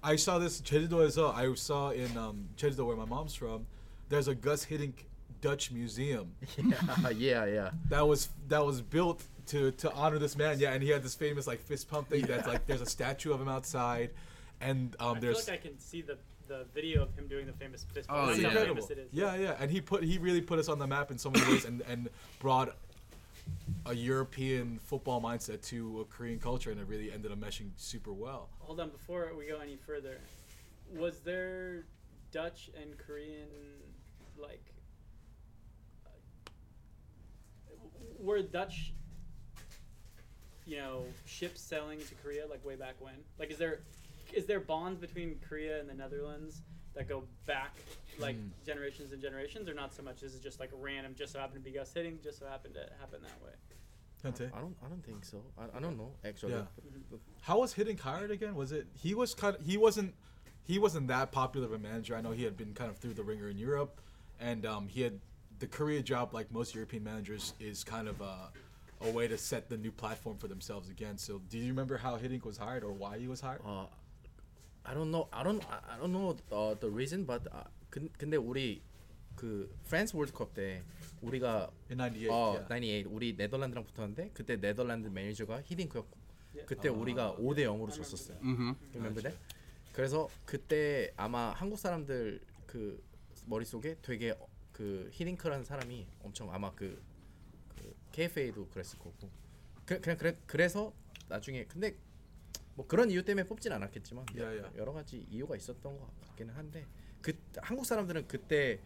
I saw this Jeju-do as well. I saw in um, Jeju-do where my mom's from. There's a Gus Hiddink Dutch museum. Yeah, yeah, yeah. That was that was built to to honor this man. Yeah, and he had this famous like fist pump thing. Yeah. That's like there's a statue of him outside and um, I feel like I can see the the video of him doing the famous fist bump. Oh, it's yeah. incredible. famous it is. Yeah, yeah, and he put he really put us on the map in so many ways, and and brought a European football mindset to a Korean culture, and it really ended up meshing super well. Hold on, before we go any further, was there Dutch and Korean like? uh, Were Dutch, you know, ships sailing to Korea like way back when? Like, is there, is there bonds between Korea and the Netherlands that go back like hmm. generations and generations, or not so much? This is just like random, just so happened to be Gus Hiddink, just so happened to happen that way. Kante? I don't, I don't think so. I, I don't know actually. Yeah. Mm-hmm. How was Hiddink hired again? Was it he was kind of he wasn't he wasn't that popular of a manager. I know he had been kind of through the ringer in Europe, and um, he had the Korea job like most European managers is kind of a, a way to set the new platform for themselves again. So do you remember how Hiddink was hired or why he was hired? 어, I don't know. I don't. I- I don't know uh, the reason, but uh, 근, 근데 우리 그 프랑스 월드컵 때 우리가 In '98. 어, yeah. 98 우리 네덜란드랑 붙었는데 그때 네덜란드 매니저가 히딩크였고 예. 그때 우리가 5대 0으로 졌었어요. Mm-hmm. remember that? 그래서 그때 아마 한국 사람들 그 머릿속에 되게 어- 그 히딩크라는 사람이 엄청 아마 그, 그 KFA도 그랬을 거고 그, 그냥 그래, 그래서 나중에 근데 뭐 그런 이유 때문에 뽑진 않았겠지만 야, 야. 여러 가지 이유가 있었던 것 같기는 한데 그 한국 사람들은 그때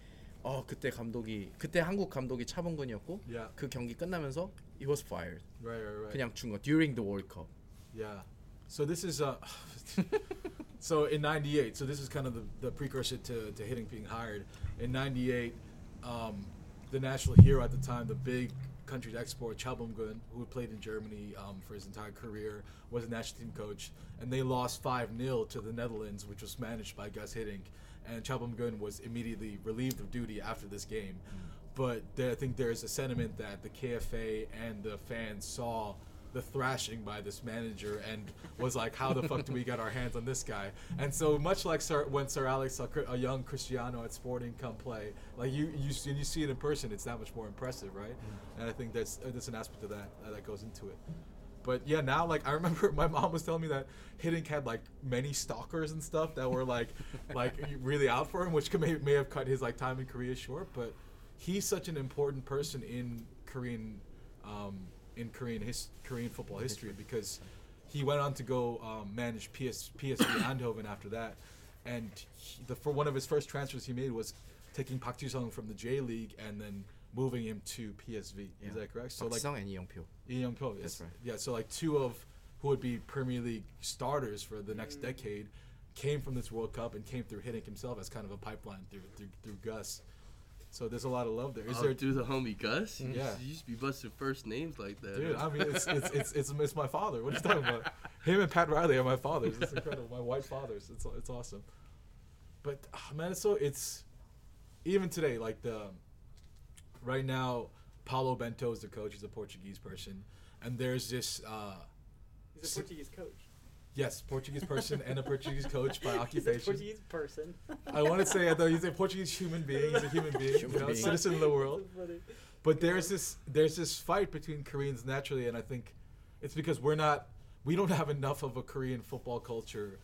어 그때 감독이 그때 한국 감독이 차범근이었고 Yeah. 그 경기 끝나면서 he was fired Right, right, right. 그냥 준거 during the World Cup Yeah. So this is uh so in 98, so this is kind of the, the precursor to, to hitting being hired. In 98, um, the national hero at the time, the big country's export, Cha Bum-gun, who had played in Germany um, for his entire career, was a national team coach. And they lost 5-0 to the Netherlands, which was managed by Gus Hiddink. And Cha Bum-gun was immediately relieved of duty after this game. But there, I think there's a sentiment that the KFA and the fans saw the thrashing by this manager and was like, "How the fuck do we get our hands on this guy?" And so much like Sir, when Sir Alex saw a young Cristiano at Sporting come play, like you you see, you see it in person, it's that much more impressive, right? And I think that's uh, there's an aspect of that uh, that goes into it. But yeah, now like I remember my mom was telling me that Hiddink had like many stalkers and stuff that were like like really out for him, which could may, may have cut his like time in Korea short. But he's such an important person in Korean um, in Korean his, Korean football history because he went on to go um, manage PS, PSV Eindhoven after that, and he, the for one of his first transfers he made was taking Park Ji-sung from the J League and then moving him to PSV. Yeah. Is that correct? So Park like and Lee Young-pyo. Lee Young-pyo. Yes. That's right. Yeah. So like two of who would be Premier League starters for the next mm. decade came from this World Cup and came through Hiddink himself as kind of a pipeline through through, through Gus. So there's a lot of love there. Is oh, there, through the homie Gus? You Yeah. used- You used to be busting first names like that. dude? I mean, it's it's, it's it's it's my father. What are you talking about? Him and Pat Riley are my fathers. It's incredible. My white fathers. It's it's awesome. But ah, man, it's so it's even today like the right now. Paulo Bento is the coach. He's a Portuguese person, and there's this. Uh, He's a Portuguese coach. Yes, Portuguese person and a Portuguese coach by He's a occupation. Portuguese person. I want to say I thought he's a Portuguese human being. He's a human being, Human you know, being. citizen of the world. But there's this there's this fight between Koreans naturally, and I think it's because we're not we don't have enough of a Korean football culture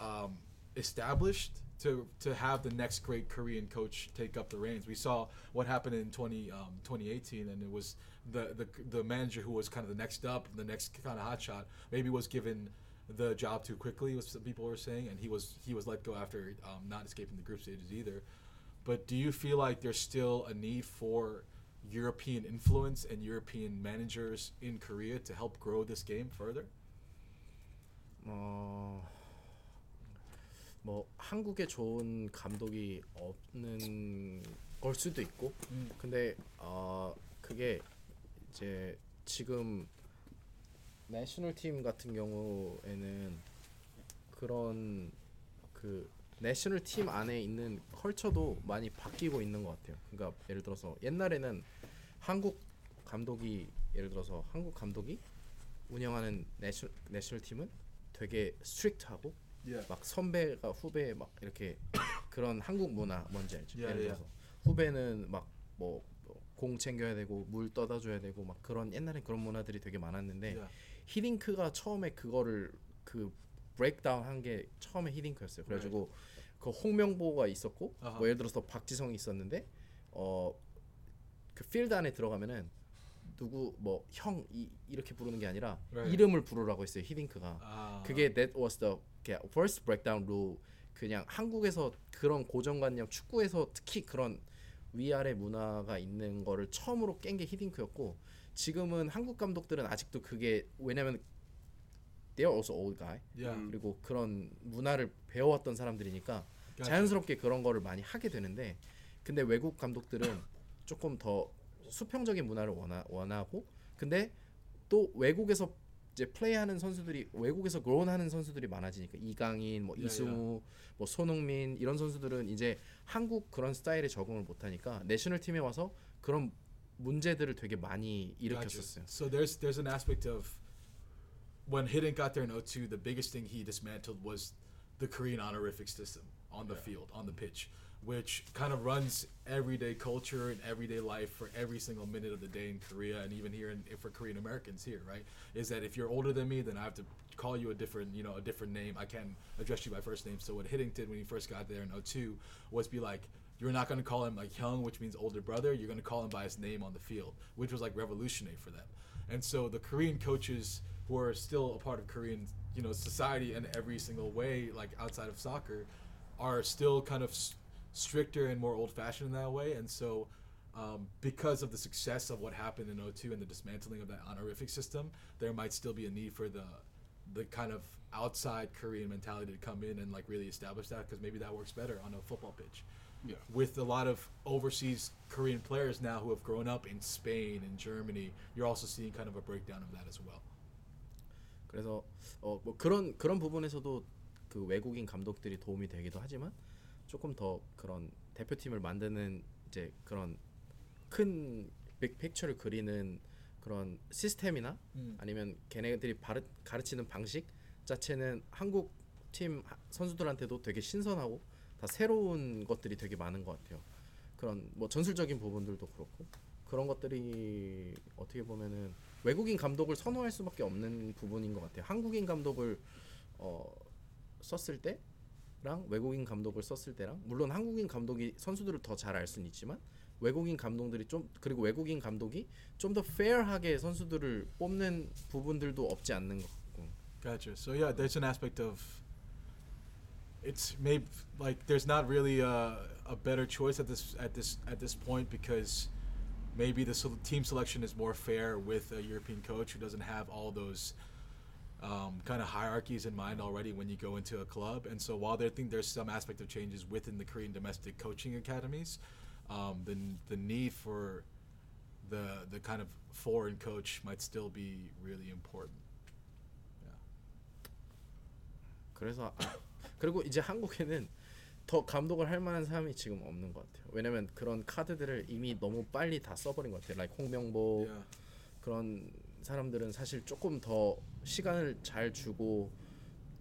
um, established to to have the next great Korean coach take up the reins. We saw what happened in 20 um, 2018, and it was the, the the manager who was kind of the next up, the next kind of hotshot, maybe was given the job too quickly, was some people were saying, and he was he was let go after um, not escaping the group stages either. But do you feel like there's still a need for European influence and European managers in Korea to help grow this game further? 어, 뭐 한국에 좋은 감독이 없는 걸 수도 있고 음. 근데 어 그게 이제 지금 내셔널 팀 같은 경우에는 그런 그 내셔널 팀 안에 있는 컬처도 많이 바뀌고 있는 것 같아요. 그러니까 예를 들어서 옛날에는 한국 감독이 예를 들어서 한국 감독이 운영하는 내셔, 내셔널 팀은 되게 스트릭트하고 Yeah. 막 선배가 후배 막 이렇게 그런 한국 문화 뭔지 알죠? 예, 예를 예. 들어서 후배는 막 뭐 공 챙겨야 되고 물 떠다 줘야 되고 막 그런 옛날에 그런 문화들이 되게 많았는데 Yeah. 히딩크가 처음에 그거를 그 브레이크다운 한 게 처음에 히딩크였어요. 그래가지고 그 홍명보가 있었고 아하. 뭐 예를 들어서 박지성이 있었는데 어 그 필드 안에 들어가면은 누구 뭐 형 이렇게 부르는 게 아니라 Right. 이름을 부르라고 했어요 히딩크가. 아. 그게 that was the first breakdown rule. 그냥 한국에서 그런 고정관념 축구에서 특히 그런 위아래 문화가 있는 거를 처음으로 깬 게 히딩크였고 지금은 한국 감독들은 아직도 그게 왜냐면 they are also old guy Yeah. 그리고 그런 문화를 배워왔던 사람들이니까 Gotcha. 자연스럽게 그런 거를 많이 하게 되는데 근데 외국 감독들은 조금 더 수평적인 문화를 원하, 원하고 근데 또 외국에서 이제 플레이하는 선수들이 외국에서 그론하는 선수들이 많아지니까 이강인, 뭐 야, 이승우, 뭐 손흥민 이런 선수들은 이제 한국 그런 스타일에 적응을 못하니까 내셔널 팀에 와서 그런 문제들을 되게 많이. 일으켰었어요. So there's there's an aspect of when Hidden got there in 02, the biggest thing he dismantled was the Korean honorific system on the field, on the pitch, which kind of runs everyday culture and everyday life for every single minute of the day in Korea and even here in, for Korean Americans here, right? Is that if you're older than me, then I have to call you a different, you know, a different name. I can't address you by first name. So what Hiddink did when he first got there in 02 was be like, you're not going to call him like Hyung, which means older brother. You're going to call him by his name on the field, which was like revolutionary for them. And so the Korean coaches who are still a part of Korean, you know, society in every single way, like outside of soccer, are still kind of stricter and more old-fashioned in that way. And so, um, because of the success of what happened in 02 and the dismantling of that honorific system, there might still be a need for the the kind of outside Korean mentality to come in and like really establish that because maybe that works better on a football pitch. Yeah. With a lot of overseas Korean players now who have grown up in Spain and Germany, you're also seeing kind of a breakdown of that as well. 그래서 어 뭐 그런 그런 부분에서도 그 외국인 감독들이 도움이 되기도 하지만 조금 더 그런 대표팀을 만드는 이제 그런 큰 빅픽처를 그리는 그런 시스템이나 음. 아니면 걔네들이 바르, 가르치는 방식 자체는 한국 팀 하- 선수들한테도 되게 신선하고 다 새로운 것들이 되게 많은 것 같아요. 그런 뭐 전술적인 부분들도 그렇고 그런 것들이 어떻게 보면은 외국인 감독을 선호할 수밖에 없는 부분인 것 같아요. 한국인 감독을 어, 썼을 때 랑 외국인 감독을 썼을 때랑 물론 한국인 감독이 선수들을 더 잘 알 수는 있지만 외국인 감독들이 좀 그리고 외국인 감독이 좀 더 페어하게 선수들을 뽑는 부분들도 없지 않는 것 같고 Gotcha. So yeah, there's an aspect of it's maybe like there's not really a, a better choice at this at this at this point because maybe the team selection is more fair with a European coach who doesn't have all those um, kind of hierarchies in mind already when you go into a club. And so while they think there's some aspect of changes within the Korean domestic coaching academies, um, the the need for the the kind of foreign coach might still be really important. 그래서 아, 그리고 이제 한국에는 더 감독을 할 만한 사람이 지금 없는 것 같아요. 왜냐면 그런 카드들을 이미 너무 빨리 다 써버린 것 같아요. like 홍명보 Yeah. 그런 사람들은 사실 조금 더 시간을 잘 주고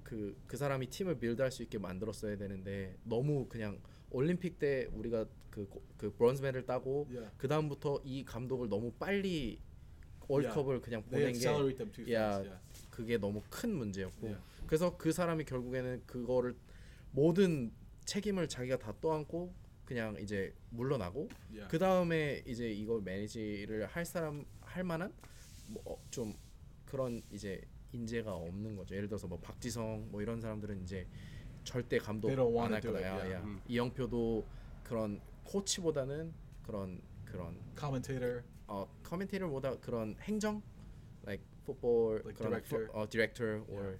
그, 그 사람이 팀을 빌드할 수 있게 만들었어야 되는데 너무 그냥 올림픽 때 우리가 그, 고- 그 브론즈 메달 따고 Yeah. 그 다음부터 이 감독을 너무 빨리 월컵을 그냥 They 보낸 게 야. Yeah. 그게 너무 큰 문제였고 Yeah. 그래서 그 사람이 결국에는 그거를 모든 책임을 자기가 다 떠안고 그냥 이제 물러나고 Yeah. 그 다음에 이제 이걸 매니지를 할 사람 할 만한 뭐 좀 그런 이제 인재가 없는 거죠. 예를 들어서 뭐 박지성 뭐 이런 사람들은 이제 절대 감독 안할 do 거다. 야, yeah. 야. 음. 이영표도 그런 코치보다는 그런 그런 Commentator. 어 커멘테이터보다 그런 행정 like football Like 그런 director. 어 디렉터 or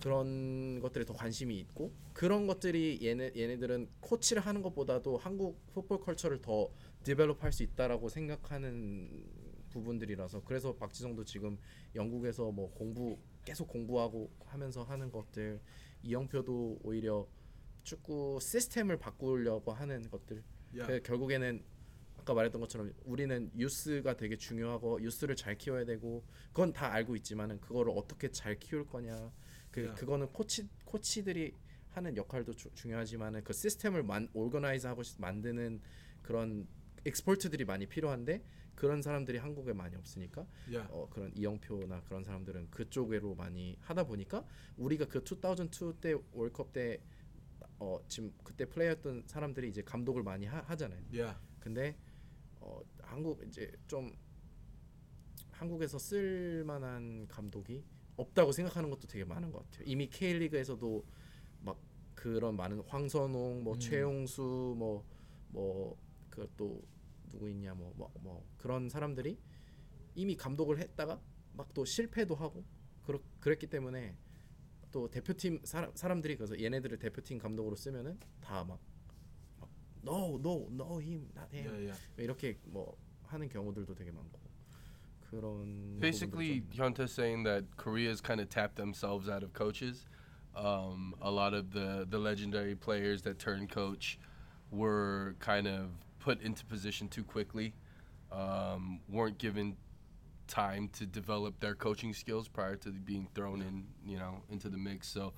그런 것들에 더 관심이 있고 그런 것들이 얘네 얘네들은 코치를 하는 것보다도 한국 풋볼 컬처를 더 디벨롭 할 수 있다라고 생각하는 부분들이라서 그래서 박지성도 지금 영국에서 뭐 공부 계속 공부하고 하면서 하는 것들 이영표도 오히려 축구 시스템을 바꾸려고 하는 것들 Yeah. 그 결국에는 아까 말했던 것처럼 우리는 유스가 되게 중요하고 유스를 잘 키워야 되고 그건 다 알고 있지만은 그거를 어떻게 잘 키울 거냐 그 Yeah. 그거는 코치 코치들이 하는 역할도 주, 중요하지만은 그 시스템을 만 오거나이즈하고 시- 만드는 그런 엑스퍼트들이 많이 필요한데 그런 사람들이 한국에 많이 없으니까 Yeah. 어, 그런 이영표나 그런 사람들은 그쪽으로 많이 하다 보니까 우리가 그 2002 때 월컵 때 어, 지금 그때 플레이했던 사람들이 이제 감독을 많이 하, 하잖아요. Yeah. 근데 어, 한국 이제 좀 한국에서 쓸 만한 감독이 없다고 생각하는 것도 되게 많은 것 같아요. 이미 K리그에서도 막 그런 많은 황선홍, 뭐 음. 최용수, 뭐 뭐 그또 누구 있냐, 뭐뭐 뭐 그런 사람들이 이미 감독을 했다가 막 또 실패도 하고 그렇 그랬기 때문에 또 대표팀 사람 사람들이 그래서 얘네들을 대표팀 감독으로 쓰면은 다막 막 no no no him not him Yeah. Yeah. 이렇게 뭐 하는 경우들도 되게 많고 그런 Basically, Hyunta's saying that Korea's kind of tapped themselves out of coaches. Um, a lot of the, the legendary players that turned coach were kind of put into position too quickly, um, weren't given time to develop their coaching skills prior to being thrown in, you know, into the mix. So,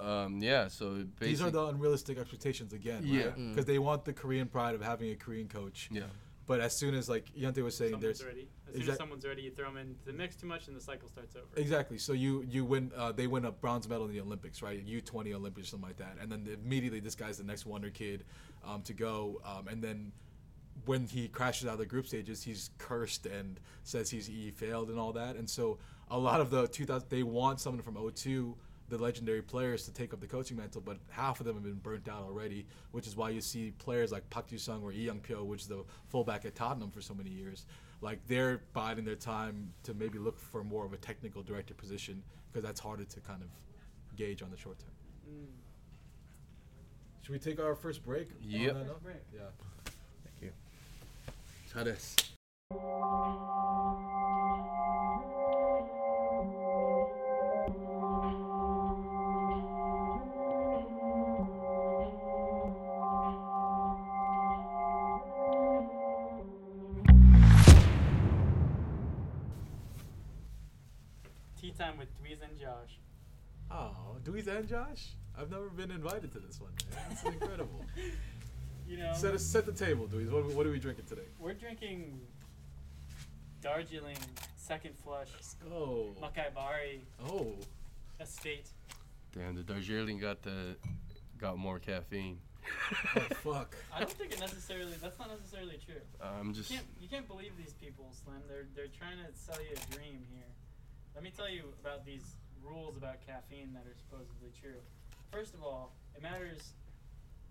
um, yeah. So basically, These are the unrealistic expectations again. Yeah. Right? Because they want the Korean pride of having a Korean coach. yeah. But as soon as like Hyuntae was saying, Someone's there's ready. As soon Exact- as someone's ready, you throw them into the mix too much, and the cycle starts over. Exactly. So you you win. Uh, they win a bronze medal in the Olympics, right? U twenty Olympics, something like that. And then immediately this guy's the next wonder kid um, to go. Um, and then when he crashes out of the group stages, he's cursed and says he's he failed and all that. And so a lot of the 2000 they want someone from 02 the legendary players to take up the coaching mantle, but half of them have been burnt out already, which is why you see players like Park Ji-sung or Lee Young-pyo, which is the fullback at Tottenham for so many years, like they're biding their time to maybe look for more of a technical director position because that's harder to kind of gauge on the short term. Mm. Should we take our first break? on Yep. that note? break. Yeah. Thank you. 잘했 time with Dweez and Josh. Oh, Dweez and Josh? I've never been invited to this one. Man. This is incredible. You know, set, us set the table, Dweez. What, what are we drinking today? we're drinking Darjeeling Second Flush Oh. Makaibari Oh. Estate. Damn, the Darjeeling got the got more caffeine. oh fuck. I don't think it necessarily. That's not necessarily true. I'm You just can't you can't believe these people, Slim. They're they're trying to sell you a dream here. Let me tell you about these rules about caffeine that are supposedly true. First of all, it matters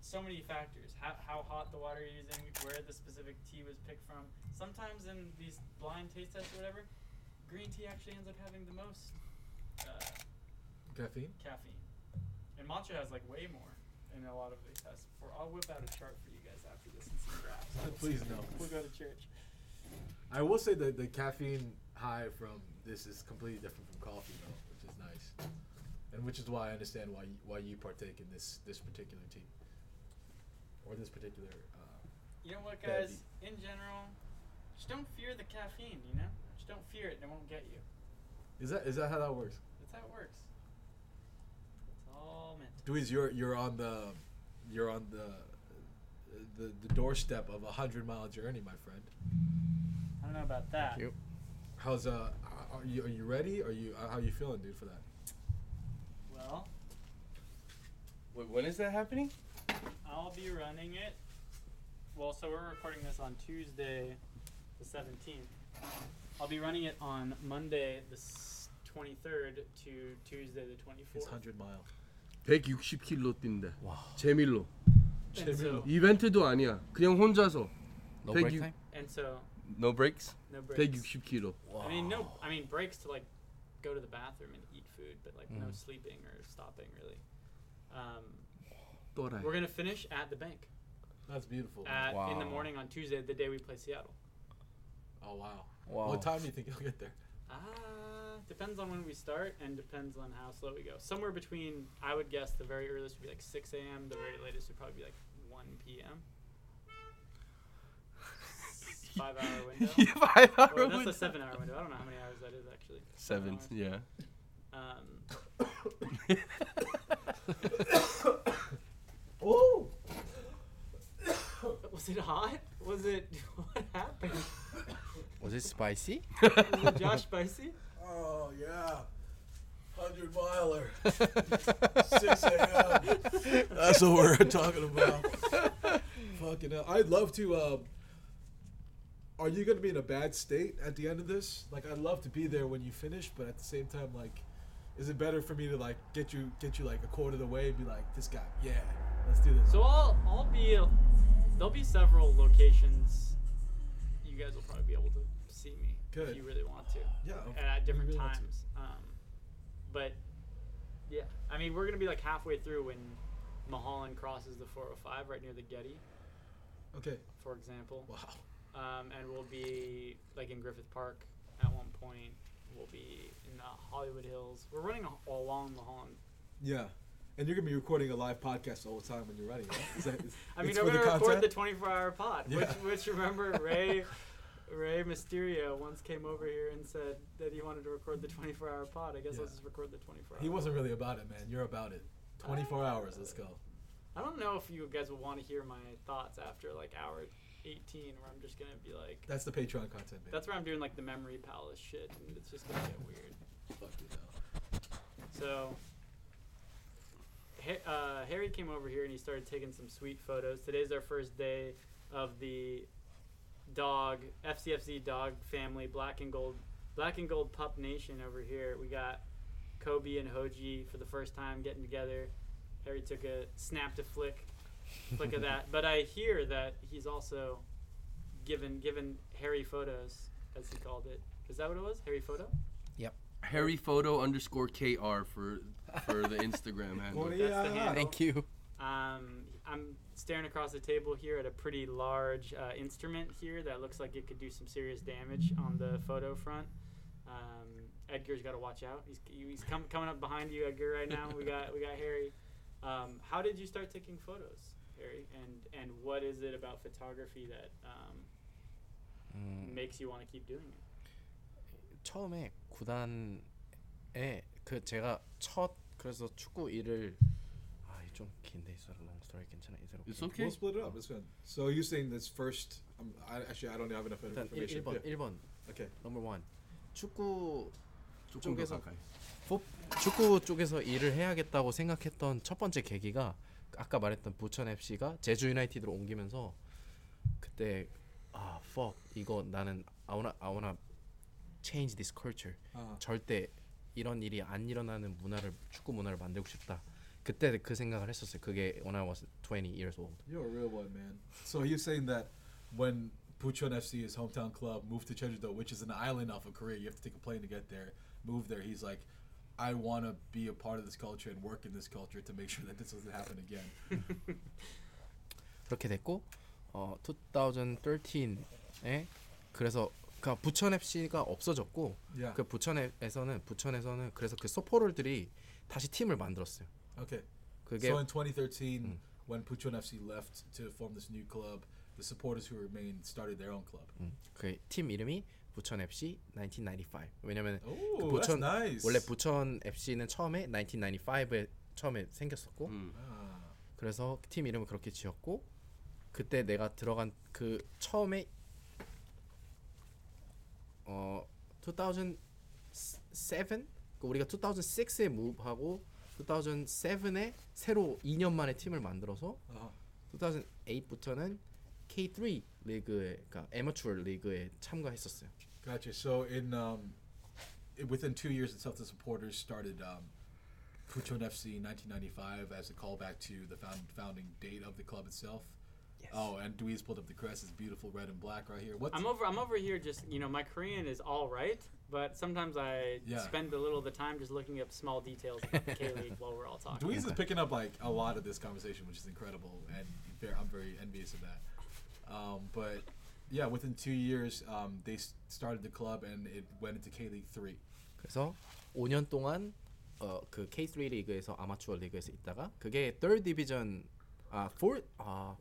so many factors. How, how hot the water you're using, where the specific tea was picked from. Sometimes in these blind taste tests or whatever, green tea actually ends up having the most uh, Caffeine? caffeine. And matcha has like way more in a lot of these tests. For I'll whip out a chart for you guys after this and some graphs. Please no. We'll go to church. I will say that the caffeine high from this is completely different from coffee, though, which is nice, and which is why I understand why you, why you partake in this this particular tea or this particular. Uh, You know what, guys? In general, just don't fear the caffeine. You know, just don't fear it, and it won't get you. is that is that how that works? That's how it works. It's all meant. Dweez, you're you're on the you're on the the, the doorstep of a hundred mile journey, my friend. I don't know about that. you. How's uh are you are you ready? Are you uh, how you feeling, dude, for that? Well, Wait, when is that happening? I'll be running it. Well, so we're recording this on Tuesday, the 17th. I'll be running it on Monday, the s- 23rd to Tuesday, the 24th. It's 100 mile. 160km 뛴대. 와. 재밀로. And so, 이벤트도 아니야. 그냥 혼자서. No Thank break you. time? and so, no breaks? No breaks. Thank you, Shukiro. I mean, no. I mean, breaks to like go to the bathroom and eat food, but like mm. no sleeping or stopping really. Um, we're gonna finish at the bank. That's beautiful. At, wow. In the morning on Tuesday, the day we play Seattle. Oh wow! Wow. What time do you think you'll get there? Ah, uh, depends on when we start and depends on how slow we go. Somewhere between, I would guess the very earliest would be like 6 a.m. The very latest would probably be like 1 p.m. Five hour window. yeah, five hour Or that's a seven hour window. I don't know how many hours that is actually. Seven, hours. yeah. Um, Oh. was it hot? Was it what happened? Was it spicy? Was it Josh spicy? Oh yeah. 100 miler. 6 a.m. That's what we're talking about. Fucking hell. I'd love to. Um, are you going to be in a bad state at the end of this? Like, I'd love to be there when you finish, but at the same time, like, is it better for me to like get you get you like a quarter of the way and be like, this guy, yeah, let's do this. So I'll I'll be there'll be several locations. You guys will probably be able to see me Good. if you really want to. yeah, and at different really times. Um, but yeah, I mean, we're gonna be like halfway through when Mulholland crosses the 405 right near the Getty, Okay. for example. Wow. Um, and we'll be like in Griffith Park at one point. We'll be in the Hollywood Hills. We're running a- along Mulholland. Yeah. And you're gonna be recording a live podcast all the time when you're running, right? Is that, is, I mean, I'm gonna the record the 24-hour pod, Yeah. which, which remember Ray, Rey Mysterio once came over here and said that he wanted to record the 24-hour pod. I guess Yeah. let's just record the 24. He wasn't really about it, man. You're about it. 24 hours. Let's go. I don't know if you guys will want to hear my thoughts after like hour 18, where I'm just gonna be like, That's the Patreon content, man. that's where I'm doing like the memory palace shit, and it's just gonna get weird. Fuck you know. So, Ha- uh, Harry came over here and he started taking some sweet photos. Today's our first day of the dog FCFC dog family black and gold black and gold pup nation over here. We got Kobe and Hoji for the first time getting together. Harry took a snap to flick flick at that, but I hear that he's also given given Harry photos as he called it. Is that what it was? Harry photo? Yep. Harry photo underscore KR for for the Instagram handle. That's the handle. Thank you. Um, I'm staring across the table here at a pretty large uh, instrument here that looks like it could do some serious damage on the photo front. Um, Edgar's got to watch out. He's he's com- coming up behind you, Edgar. Right now, we got we got Harry. Um, how did you start taking photos, Harry? And and what is it about photography that um, 음, makes you want to keep doing it? 처음에 구단에 그 제가 첫 그래서 축구 일을 아좀 긴데 있어 long story 괜찮아 이대로 It's okay. We'll split it up. It's fine. So you saying this first? Um, I, actually, I don't have enough 일단 information. 1번 Yeah. 1번 Okay. 넘버 원 축구 조금 더 쪽에서- 가까이. 풋- 축구 쪽에서 일을 해야겠다고 생각했던 첫 번째 계기가 아까 말했던 부천 FC가 제주 유나이티드로 옮기면서 그때 아 fuck 이거 나는 I wanna I wanna change this culture Uh, 절대 이런 일이 안 일어나는 문화를 축구 문화를 만들고 싶다. 그때 그 생각을 했었어요. 그게 when I was 20 years old. you're a real one, man. So he's saying that when Bucheon FC, his hometown club, moved to Jeju-do, which is an island off of Korea, you have to take a plane to get there. Move there. He's like, I want to be a part of this culture and work in this culture to make sure that this doesn't happen again. 그렇게 됐고 어 2013에 그래서 그 부천 FC가 없어졌고 Yeah. 그 부천에서는 부천에서는 그래서 그 서포터들이 다시 팀을 만들었어요. Okay. 그게 So in 2013, Mm. when Puchon FC left to form this new club, the supporters who remained started their own club. 그팀 이름이 부천 FC 1995. 왜냐면 Oh, 그 that's 부천 nice. 원래 부천 FC는 처음에 1995에 처음에 생겼었고 음. 그래서 팀 이름을 그렇게 지었고 그때 내가 들어간 그 처음에 어 2007그 우리가 2006에 무브하고 2007에 새로 2년 만에 팀을 만들어서 Uh-huh. 2008부터는 K3 리그에 그러니까 애머추어 리그에 참가했었어요. Gotcha. So in um, within two years itself, the supporters started um, Bucheon FC in 1995 as a callback to the found, founding date of the club itself. Yes. Oh, and Dwee's pulled up the crest. It's beautiful red and black right here. What's I'm over. I'm over here. Just you know, my Korean is all right, but sometimes I yeah. spend a little of the time just looking up small details about the K League while we're all talking. Dwee's is picking up like a lot of this conversation, which is incredible, and I'm very envious of that. Um, but yeah, within two years, um, they started the club and it went into K League three. 그래서 5년 동안 어, 그 K3 리그에서 아마추어 리그에서 있다가 그게 3rd 디비전 아 4, 아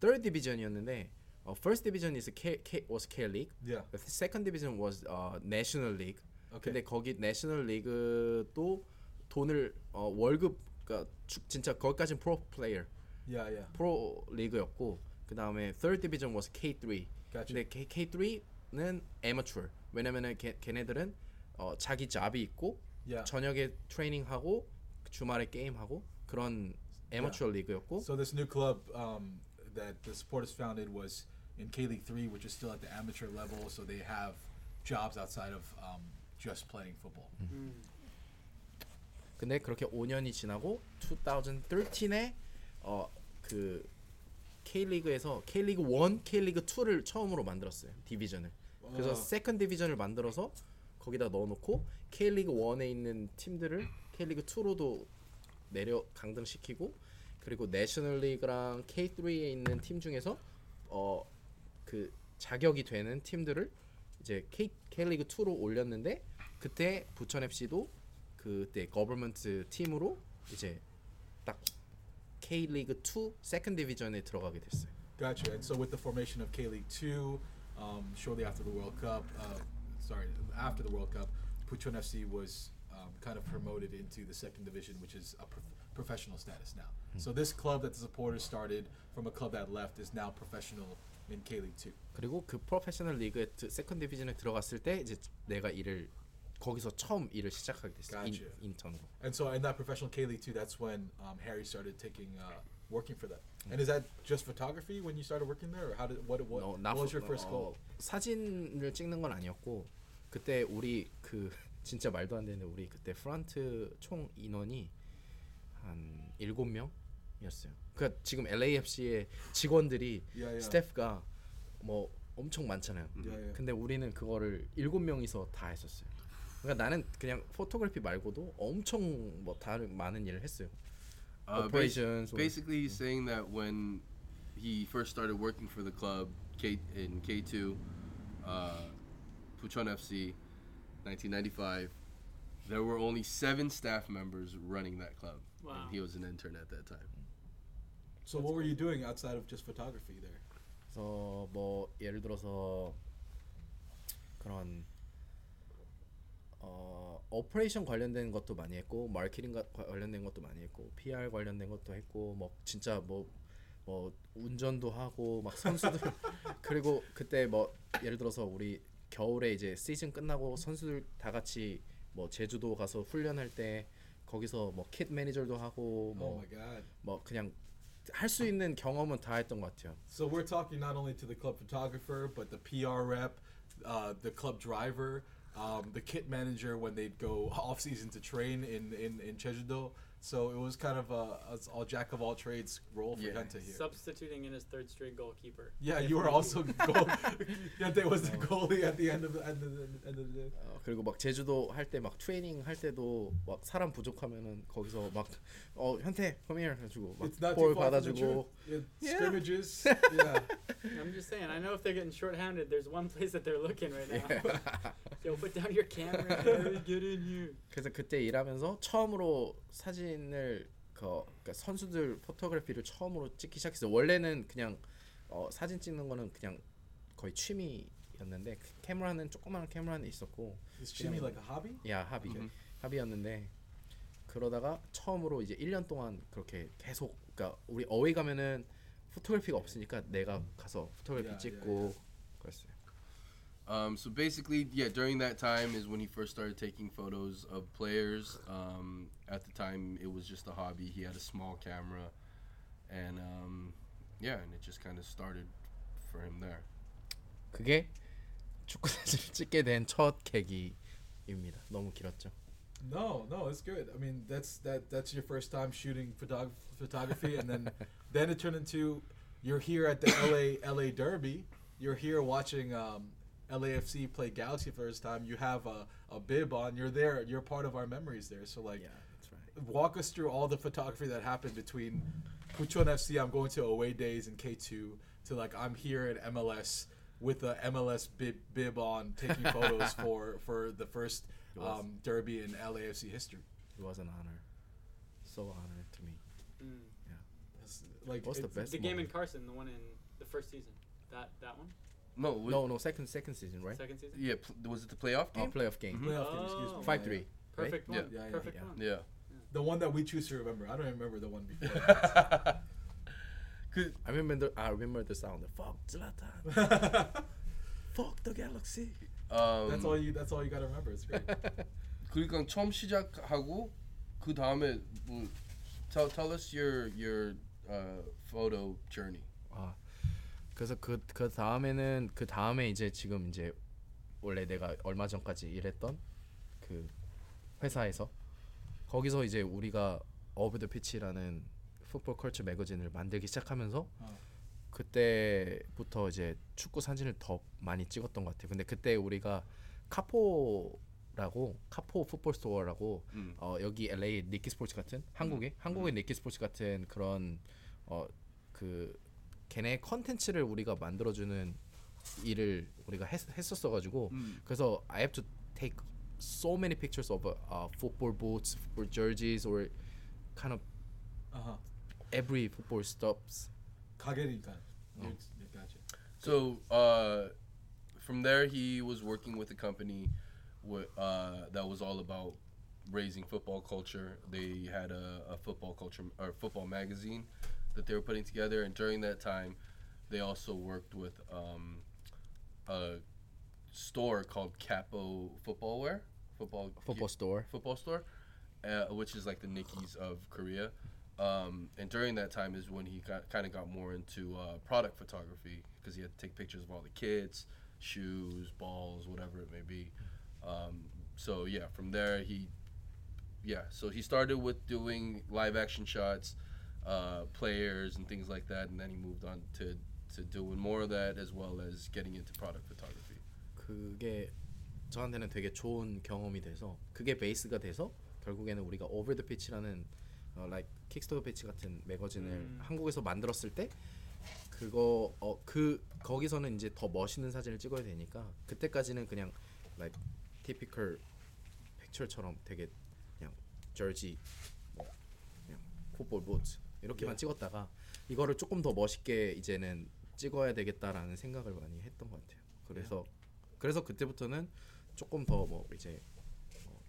3rd 디비전이었는데 어, first division is K, K was K League. Yeah. The second division was 어, National League. Okay. 근데 거기 내셔널 리그도 돈을 어, 월급 그러니까 주- 진짜 거기까지는 프로 플레이어 Yeah, yeah. 프로 리그였고 그 다음에 third division was K3. Gotcha. 근데 K, K3는 amateur. 왜냐면은 걔, 걔네들은 어, 자기 잡이 있고 Yeah. 저녁에 트레이닝하고 주말에 게임하고 그런 amateur 리그였고 So this new club um, that the supporters founded was in K League three, which is still at the amateur level. So they have jobs outside of um, just playing football. 근데 그렇게 5년이 지나고 2013에 어 그 K리그에서 K리그 1, K리그 2를 처음으로 만들었어요. 디비전을. 그래서 와. 세컨 디비전을 만들어서 거기다 넣어 놓고 K리그 1에 있는 팀들을 K리그 2로도 내려 강등시키고 그리고 내셔널 리그랑 K3에 있는 팀 중에서 어 그 자격이 되는 팀들을 이제 K K리그 2로 올렸는데 그때 부천 FC도 그때 거버먼트 팀으로 이제 딱 K League 2 Second Division에 들어가게 됐어요. Gotcha. And so with the formation of K League 2, um, shortly after the World Cup, uh, sorry, after the World Cup, Bucheon FC was um, kind of promoted into the second division, which is a professional status now. Mm. So this club that the supporters started from a club that left is now professional in K League 2. 그리고 그 프로페셔널 리그 세컨드 디비전에 들어갔을 때 이제 내가 일을 거기서 처음 일을 시작하게 됐어요. 인, Gotcha. 인턴으로. And so in that professional K League two, that's when um, Harry started taking uh, working for them. And is that just photography when you started working there, or how did what what, 어, what 나 was 프- your first goal? 어, 사진을 찍는 건 아니었고 그때 우리 그 진짜 말도 안 되는데 우리 그때 프런트 총 인원이 한 일곱 명이었어요. 그러니까 지금 LAFC의 직원들이 Yeah, yeah. 스태프가 뭐 엄청 많잖아요. Yeah, yeah. 근데 우리는 그거를 일곱 명이서 다 했었어요. 그러니까 나는 그냥 포토그래피 말고도 엄청 뭐 다른 많은 일을 했어요. Uh, Operations basically, he's saying that when he first started working for the club K in K two, uh, Puchon FC, 1995, there were only seven staff members running that club. Wow. And he was an intern at that time. So what were you doing outside of just photography there? 그래서 뭐 예를 들어서 그런 어 오퍼레이션 관련된 것도 많이 했고 마케팅 가- 관련된 것도 많이 했고 PR 관련된 것도 했고 뭐 진짜 뭐뭐 운전도 하고 막 선수들 그리고 그때 뭐 예를 들어서 우리 겨울에 이제 시즌 끝나고 선수들 다 같이 뭐 제주도 가서 훈련할 때 거기서 뭐 킷 매니저도 하고 Oh 뭐. 뭐 그냥 할 수 있는 경험은 다 했던 것 같아요. So we're talking not only to the club photographer, but the PR rep, uh, the club driver, um, the kit manager when they'd go off season to train in in in Jeju-do. So it was kind of a, a all jack of all trades role for yeah. Hyuntae here. Substituting in his third string goalkeeper. Yeah, you were also goal. Hyuntae was the oh. goalie at the end of the end of the, end of the day. 어, 그리고 막 제주도 할 때 막 트레이닝 할 때도 막 사람 부족하면은 거기서 막어 현태 come here 해주고 막볼 받아주고. Yeah. Scrimmages. yeah. I'm just saying. I know if they're getting short-handed, there's one place that they're looking right now. Yeah. Yo, put down your camera. Get in here. 그래서 그때 일하면서 처음으로 사진을 그 그러니까 선수들 포토그래피를 처음으로 찍기 시작했어요. 원래는 그냥 어, 사진 찍는 거는 그냥 거의 취미였는데 그 캐머라는 조그마한 캐머라는 있었고 Is Jimmy like a hobby? 야 합의 Mhm. 합의였는데 그러다가 처음으로 이제 1년 동안 그렇게 계속 그러니까 우리 어웨이 가면은 포토그래피가 없으니까 내가 가서 포토그래피 야, 야, 찍고 그랬어요. Um, so basically, yeah, during that time is when he first started taking photos of players. Um, at the time, it was just a hobby. He had a small camera, and um, yeah, and it just kind of started for him there. 그게 축구 사진을 찍게 된 첫 계기입니다. 너무 길었죠. No, no, it's good. I mean, that's that that's your first time shooting photog- photography, and then then it turned into you're here at the LA LA Derby. You're here watching um, LAFC play Galaxy first time. You have a, a bib on. You're there. You're part of our memories there. So like, that's right. walk us through all the photography that happened between Bucheon FC. I'm going to away days in K2 to like I'm here at MLS with a MLS bib, bib on, taking photos for for the first um, derby in LAFC history. It was an honor. So honored to me. Mm. It's like What's the best The game in? Carson, the one in the first season. That that one, No, wa- No, no, second second season, right? second season. yeah, pl- was it the playoff Oh, game? playoff game. playoff game, excuse me. Oh. Five Yeah, three. Perfect Yeah. one. Yeah, yeah, Perfect yeah. one. Yeah. The one that we choose to remember. I don't even remember the one before. 그 I remember the I remember the sound. Fuck Zlatan. Fuck the Galaxy. um, that's all you. That's all you gotta remember. It's great. 그러니까 처음 시작하고 그 다음에 뭐 tell tell us your your uh, photo journey. 아 그래서 그 그 다음에는 그 다음에 이제 지금 이제 원래 내가 얼마 전까지 일했던 그 회사에서 거기서 이제 우리가 어브 더 피치라는 풋볼 컬처 매거진을 만들기 시작하면서 어. 그때부터 이제 축구 사진을 더 많이 찍었던 것 같아요. 근데 그때 우리가 카포라고 카포 풋볼 스토어라고 음. 어, 여기 LA 니키 스포츠 같은 한국의 한국의 니키 스포츠 같은 그런 어 그 걔네 컨텐츠를 우리가 만들어주는 일을 우리가 했, 했었어 가지고 음. 그래서 I have to take so many pictures of uh, football boots, football jerseys, or kind of Uh huh. every football stuffs. 가게니까. Yeah, Gotcha. So uh, from there, he was working with a company wi- uh, that was all about raising football culture. They had a, a football culture or football magazine that they were putting together, and during that time, they also worked with um, a store called Capo Football Wear, football Football store. football store, uh, which is like the Nikes of Korea. Um, and during that time is when he got kind of got more into uh, product photography because he had to take pictures of all the kits, shoes, balls, whatever it may be. Um, so yeah, from there he, yeah, so he started with doing live action shots, uh, players and things like that, and then he moved on to to doing more of that as well as getting into product photography. 그게 저한테는 되게 좋은 경험이 돼서 그게 베이스가 돼서 결국에는 우리가 오버 더 피치라는 어, like 킥스토더 피치 같은 매거진을 음. 한국에서 만들었을 때 그거 어 그 거기서는 이제 더 멋있는 사진을 찍어야 되니까 그때까지는 그냥 like typical 픽처처럼 되게 그냥 저지 뭐 그냥 풋볼 부츠 이렇게만 예. 찍었다가 이거를 조금 더 멋있게 이제는 찍어야 되겠다라는 생각을 많이 했던 것 같아요. 그래서 그래서 그때부터는 조금 더 뭐 이제 어,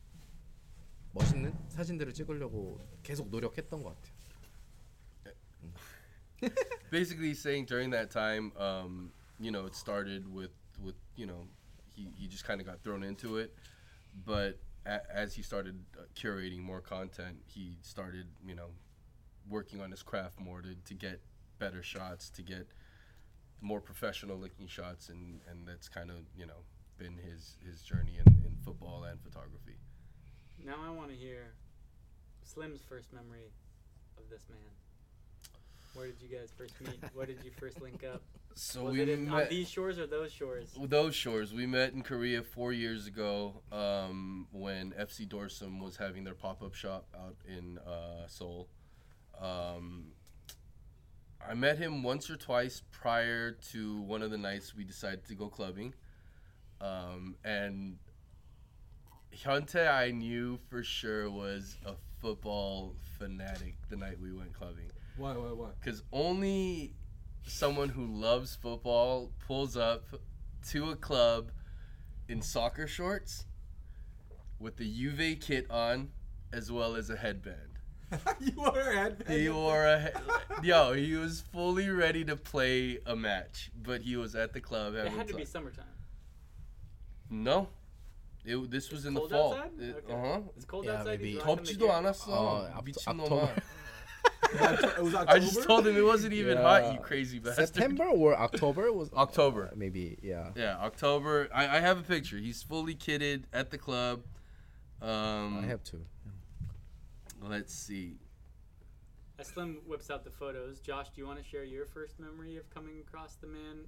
멋있는 사진들을 찍으려고 계속 노력했던 것 같아요. basically saying during that time, um, you know, it started with with you know, he he just kind of got thrown into it, but a, as he started uh, curating more content, he started you know, working on his craft more to to get better shots, to get more professional looking shots, and and that's kind of you know been his his journey in, in football and photography. Now I want to hear Slim's first memory of this man. Where did you guys first meet? Where did you first link up? So Was we it in, on these shores or those shores? those shores we met in korea four years ago um, when fc dorsum was having their pop-up shop out in uh, seoul um, i met him once or twice prior to one of the nights we decided to go clubbing um, and Hyuntae I knew for sure was a football fanatic the night we went clubbing Why? Why? Why? because only someone who loves football pulls up to a club in soccer shorts with the Juve kit on as well as a headband. you wore a headband. He wore a he- yo. He was fully ready to play a match, but he was at the club. It had to be summertime. No, it, this was in the fall. It- Okay. Uh-huh. It's cold Yeah, outside. maybe. he's rocking the Topçu da gear. the Aa, ama Oct- October. It was October. I just told him it wasn't even hot, you crazy bastard. September or October was October. Uh, maybe yeah. Yeah, October. I, I have a picture. He's fully kitted at the club. Um, I have two. Let's see. As Slim whips out the photos, Josh, do you want to share your first memory of coming across the man,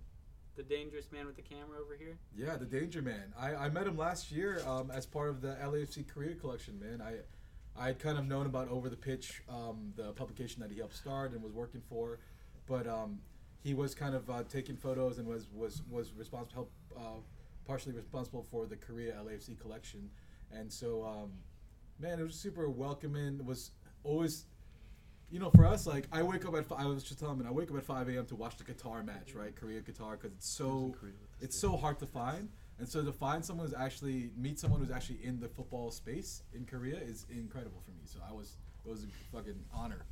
the dangerous man with the camera over here? Yeah, the Danger Man. I, I met him last year um, as part of the LAFC Korea collection, man. I I had kind of known about Over the Pitch, um, the publication that he helped start and was working for, but um, he was kind of uh, taking photos and was was was responsible, help, uh, partially responsible for the Korea LAFC collection, and so um, man, it was super welcoming. It was always you know, for us, like I wake up at fi- I was just telling him, I wake up at 5 a.m. to watch the guitar match, right? Korea guitar, because it's so it's so hard to find, and so to find someone who's actually meet someone who's actually in the football space in Korea is incredible for me. So I was it was a fucking honor.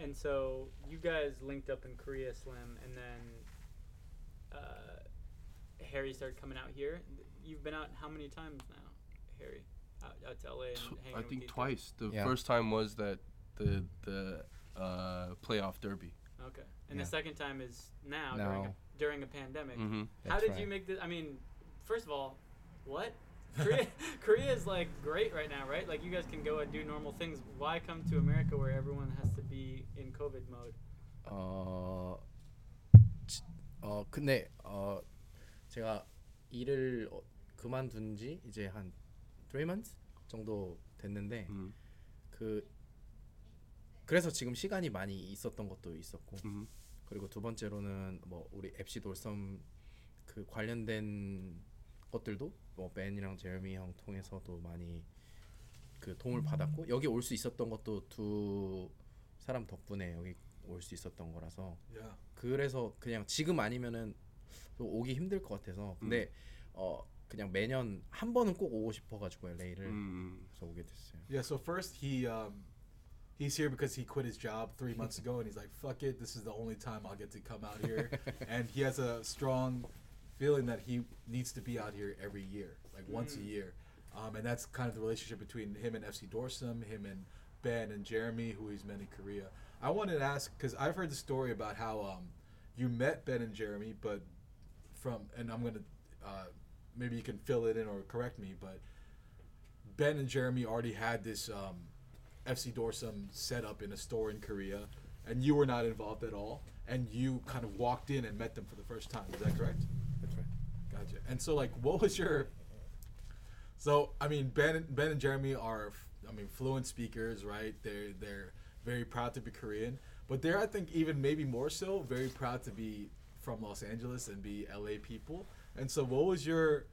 And so you guys linked up in Korea, Slim, and then uh, Harry started coming out here. You've been out how many times now, Harry? Out, out to LA and Tw- hanging I with think these guys? twice. The Yeah. first time was that the the uh, playoff derby. Okay, and Yeah. the second time is now, during, a, Now. during a pandemic. hmm How That's did right. you make this? I mean, first of all, what? Korea, Korea is like great right now, right? Like you guys can go and do normal things. Why come to America where everyone has to be in COVID mode? 어, 지- 어 근데 어 제가 일을 어, 그만둔 지 이제 한 3 months 정도 됐는데 음. 그 그래서 지금 시간이 많이 있었던 것도 있었고 음. 그리고 두 번째로는 뭐 우리 앱시 돌섬 그 관련된 것들도 뭐 벤이랑 제르미 형 통해서도 많이 그 도움을 받았고 여기 올 수 있었던 것도 두 사람 덕분에 여기 올 수 있었던 거라서 Yeah. 그래서 그냥 지금 아니면은 또 오기 힘들 것 같아서 근데 어 그냥 매년 한 번은 꼭 오고 싶어가지고 LA를 음. 그래서 오게 됐어요. Yeah. So first he um, he's here because he quit his job three months ago, and he's like, "Fuck it, this is the only time I'll get to come out here." and he has a strong feeling that he needs to be out here every year, like once a year. Um, and that's kind of the relationship between him and FC Dorsum, him and Ben and Jeremy, who he's met in Korea. I wanted to ask because I've heard the story about how um, you met Ben and Jeremy, but from and I'm gonna uh, maybe you can fill it in or correct me, but Ben and Jeremy already had this um, FC Dorsum set up in a store in Korea, and you were not involved at all, and you kind of walked in and met them for the first time. Is that correct? That's right. Gotcha. And so, like, what was your? So, I mean, Ben, Ben and Jeremy are, I mean, fluent speakers, right? They're they're very proud to be Korean, but they're, I think, even maybe more so, very proud to be from Los Angeles and be LA people. And so, what was your,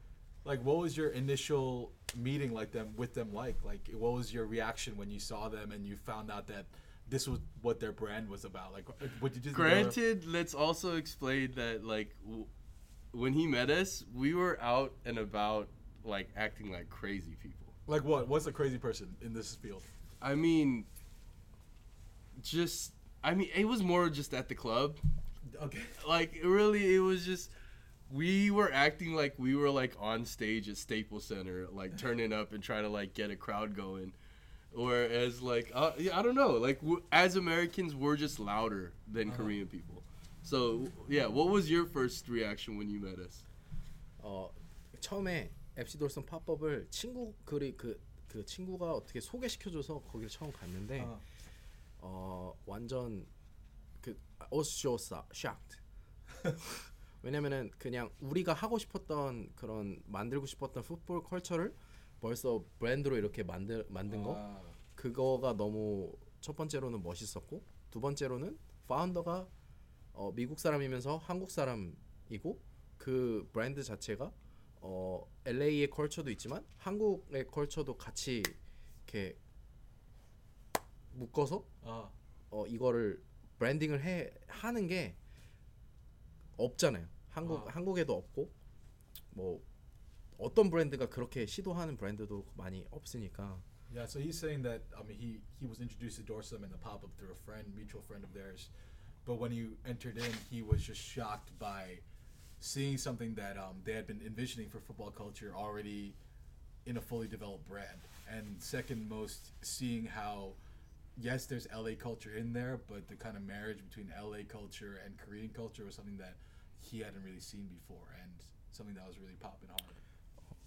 like, what was your initial meeting like them with them like? Like, what was your reaction when you saw them and you found out that this was what their brand was about? Like, what did you just Granted, let's also explain that like w- when he met us, we were out and about like acting like crazy people. Like, what? What's a crazy person in this field? I mean, just I mean, it was more just at the club. Okay. Like really, it was just we were acting like we were like on stage at Staples Center, like turning up and trying to like get a crowd going. Whereas like uh, yeah, I don't know, like w- as Americans, we're just louder than Korean people. So yeah, what was your first reaction when you met us? 어 처음에 FC 돌선 팝업을 친구 그리 그, 그 친구가 어떻게 소개시켜줘서 거기를 처음 갔는데 아. 어 완전 그 어쇼 shocked 왜냐면은 그냥 우리가 하고 싶었던 그런 만들고 싶었던 풋볼 컬처를 벌써 브랜드로 이렇게 만들 만든 거 아. 그거가 너무 첫 번째로는 멋있었고 두 번째로는 파운더가 어, 미국 사람이면서 한국 사람이고 그 브랜드 자체가 어, LA의 컬처도 있지만 한국의 컬처도 같이 이렇게 묶어서 아. 어, 이거를 브랜딩을 해 하는 게 없잖아요. 한국 아. 한국에도 없고 뭐 어떤 브랜드가 그렇게 시도하는 브랜드도 많이 없으니까 Yeah, so he's saying that I mean he he was introduced to Dorsum and the pop up through a friend, mutual friend of theirs, but when he entered in, he was just shocked by seeing something that um, they had been envisioning for football culture already in a fully developed brand, and second most, seeing how yes, there's LA culture in there, but the kind of marriage between LA culture and Korean culture was something that he hadn't really seen before, and something that was really popping hard.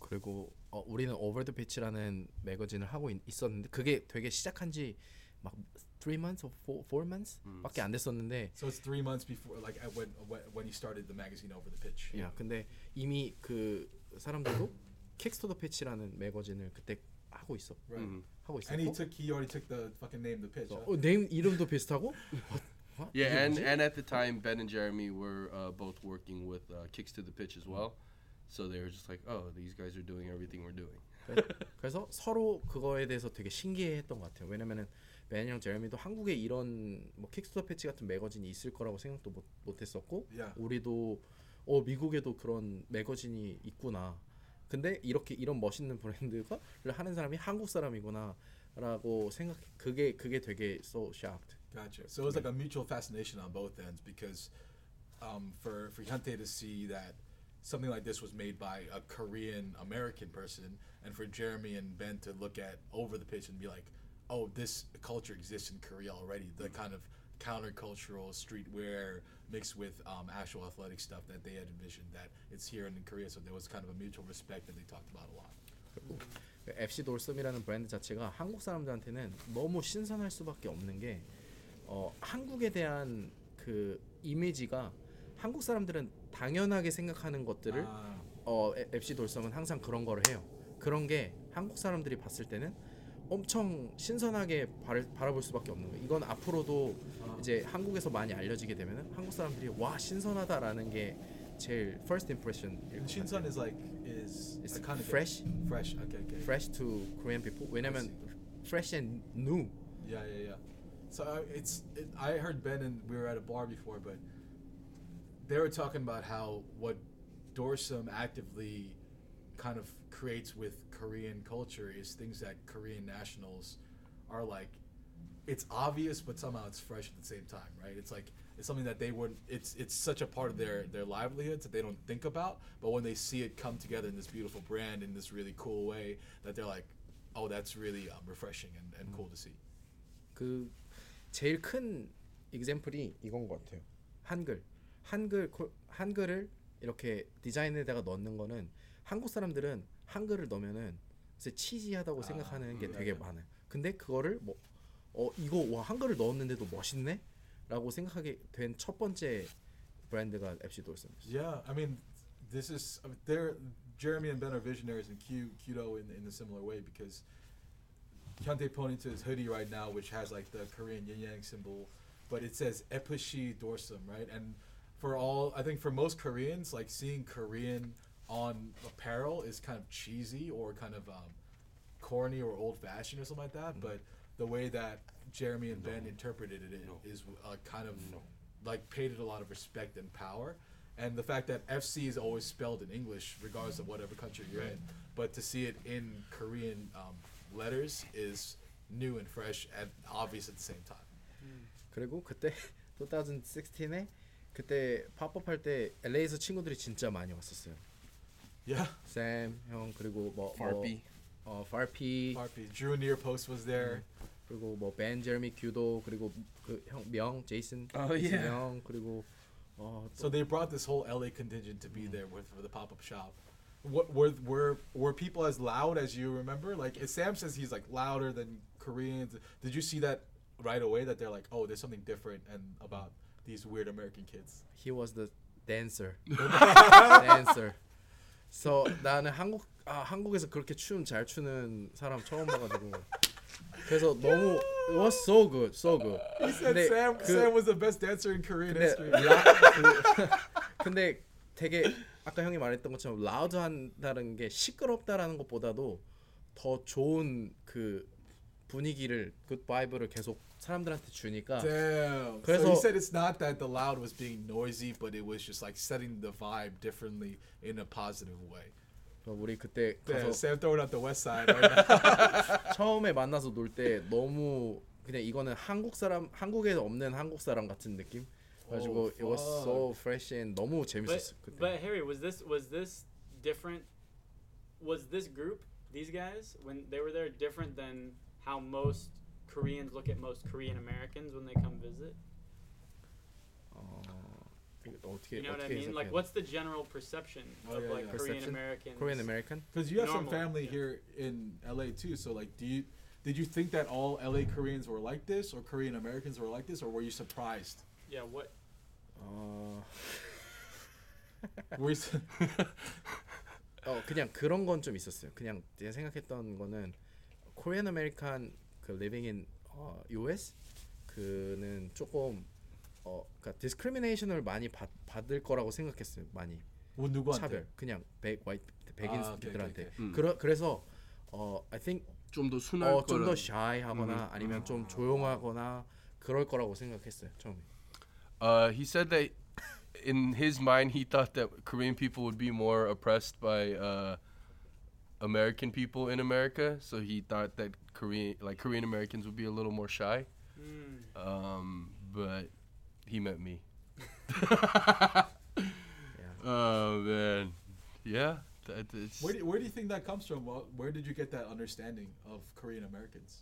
그리고 어, 우리는 오버 더 피치라는 매거진을 하고 있, 있었는데 그게 되게 시작한 지막 3 months or 4, 4 months 밖에 안 됐었는데 So it's three months before, like when when he started the magazine over the pitch. 야 근데 이미 그 사람들도 킥스토더 피치라는 매거진을 그때 하고 있어 Right. 하고 And he 있었고 took he already took the fucking name the pitch. huh? 어, 네임 이름도 비슷하고 어? Yeah, 이게 and and at the time, Ben and Jeremy were uh, both working with uh, Kicks to the Pitch as well. So they were just like, oh, these guys are doing everything we're doing. 그래서 서로 그거에 대해서 되게 신기해했던 것 같아요. 왜냐면은 벤이랑 제레미도 한국에 이런 뭐 킥스토더 패치 같은 매거진이 있을 거라고 생각도 못, 못했었고 Yeah. 우리도 어 미국에도 그런 매거진이 있구나. 근데 이렇게 이런 멋있는 브랜드가를 하는 사람이 한국 사람이구나라고 생각. 그게 그게 되게 so shocked. Gotcha. So it was like a mutual fascination on both ends because um, for for Hyuntae to see that something like this was made by a Korean American person, and for Jeremy and Ben to look at over the pitch and be like, "Oh, this culture exists in Korea already." The kind of countercultural streetwear mixed with um, actual athletic stuff that they had envisioned that it's here in Korea. So there was kind of a mutual respect that they talked about a lot. FC 돌섬이라는 브랜드 자체가 한국 사람들한테는 너무 신선할 수밖에 없는 게 어, 한국에 대한 그 이미지가 한국 사람들은 당연하게 생각하는 것들을 Ah, 어, 에- FC 돌섬은 항상 그런 거를 해요. 그런 게 한국 사람들이 봤을 때는 엄청 신선하게 바를, 바라볼 수밖에 없는 거예요. 이건 앞으로도 이제 한국에서 많이 알려지게 되면은 한국 사람들이 와 신선하다라는 게 제일 first impression. and Shinsun is like is It's get- fresh? Fresh. Okay. Okay. fresh to Korean people. 왜냐면 fresh and new. Yeah, yeah, yeah. So uh, it's it, I heard Ben and we were at a bar before, but they were talking about how what Dorsum actively kind of creates with Korean culture is things that Korean nationals are like. It's obvious, but somehow it's fresh at the same time, right? It's like it's something that they would. It's it's such a part of their their livelihoods that they don't think about, but when they see it come together in this beautiful brand in this really cool way, that they're like, oh, that's really um, refreshing and, and cool to see. 그 제일 큰 example이 이건 것 같아요. 한글, 한글 코- 한글을 이렇게 디자인에다가 넣는 거는 한국 사람들은 한글을 넣으면은 진짜 치지하다고 생각하는 게 되게 많아요. 근데 그거를 뭐 어 이거 와 한글을 넣었는데도 멋있네라고 생각하게 된 첫 번째 브랜드가 FC 돌슨이었어요. Yeah, I mean, this is I mean, they're Jeremy and Ben are visionaries and Q Kudo in in a similar way because To his hoodie right now, which has like the Korean yin yang symbol, but it says Epishi Dorsum, right? And for all, I think for most Koreans, like seeing Korean on apparel is kind of cheesy or kind of um, corny or old fashioned or something like that. But the way that Jeremy and Ben interpreted it is uh, kind of like paid it a lot of respect and power. And the fact that FC is always spelled in English, regardless of whatever country you're in, but to see it in Korean um, letters is new and fresh and obvious at the same time. 그리고 그때 2016에 그때 팝업 할 때 LA에서 친구들이 진짜 많이 왔었어요. Yeah, 샘, 형 그리고 뭐 Farpy. 뭐, 어, farpy RP. Drew Near Post was there. 그리고 뭐벤 제르미 규도 그리고 그 형 명 제이슨 Oh, yeah. 명 그리고 어, So they brought this whole LA contingent to be there with for the pop up shop. What were were were people as loud as you remember? Like Sam says, he's like louder than Koreans. Did you see that right away? That they're like, oh, there's something different and about these weird American kids. he was the dancer. dancer. So 나는 한국 아 한국에서 그렇게 춤 잘 추는 사람 처음 봐가지고 그래서 너무 it was so good, so good. He said 근데 Sam 그- Sam was the best dancer in Korean 근데 history. 라, 그, 근데 되게 아까 형이 말했던 것처럼 라우드한다는 게 시끄럽다라는 것보다도 더 좋은 그 분위기를 굿 바이브를 계속 사람들한테 주니까 Damn. So 그래서- he said it's not that the loud was being noisy, but it was just like setting the vibe differently in a positive way. 우리 그때 가서 Sam throwing out the West Side right. 처음에 만나서 놀 때 너무 그냥 이거는 한국 사람 한국에 없는 한국 사람 같은 느낌. 그래가지고 it was so fresh and 너무 But, 재밌었어 그때. but Harry, was this was this different? Was this group these guys when they were there different than how most Koreans look at most Korean Americans when they come visit? 어, 이거 어떻게 You know what I 어떻게 mean? Like, 해석해야 what's the general perception Oh, of yeah, like yeah. Korean Perception? Americans? 돼? Korean American? Because you have some Normal, family yeah. here in LA too. So like, do you did you think that all LA Koreans were like this, or Korean Americans were like this, or were you surprised? Yeah. What? 어, Were you, su- 어 그냥 그런 건 좀 있었어요. 그냥 제가 생각했던 거는 코리안 아메리칸 그 living in 어, US 그는 조금 어 그러니까 디스크리미네이션을 많이 받, 받을 거라고 생각했어요. 많이 뭐 누구한테? 차별 그냥 백 와이트 아, 백인들한테 오케이, 오케이. 그러, 그래서 어 I think 좀 더 순할 어, 좀 거라. 더 shy하거나 음. 아니면 좀 조용하거나 그럴 거라고 생각했어요 처음에. Uh, he said that in his mind he thought that Korean people would be more oppressed by uh, American people in America, so he thought that Korean like Korean Americans would be a little more shy. Mm. Um, but he met me. Yeah. Oh man, yeah. That, Where do, where do you think that comes from? Well, where did you get that understanding of Korean Americans?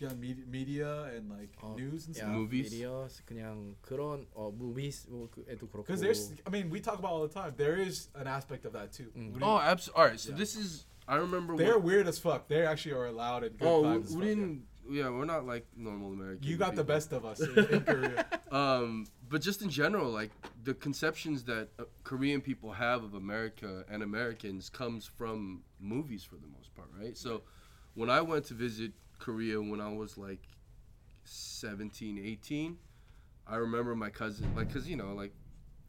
Yeah, media, media and like 어, news and 야, stuff. Movies? 미디어 그냥 그런 어 무비스에도 그렇고. Because there's, I mean, we talk about all the time. There is an aspect of that too. Mm. What do oh, you- absolutely. All right, so Yeah. this is. I remember. they're when, weird as fuck. They actually are allowed and good oh, vibes we, as we fuck, yeah. didn't. Yeah, we're not like normal Americans. You got the people. best of us in, in Korea. Um, but just in general, like the conceptions that uh, Korean people have of America and Americans comes from movies for the most part, right? So when I went to visit Korea when I was like 17, 18, I remember my cousin, like, cause you know, like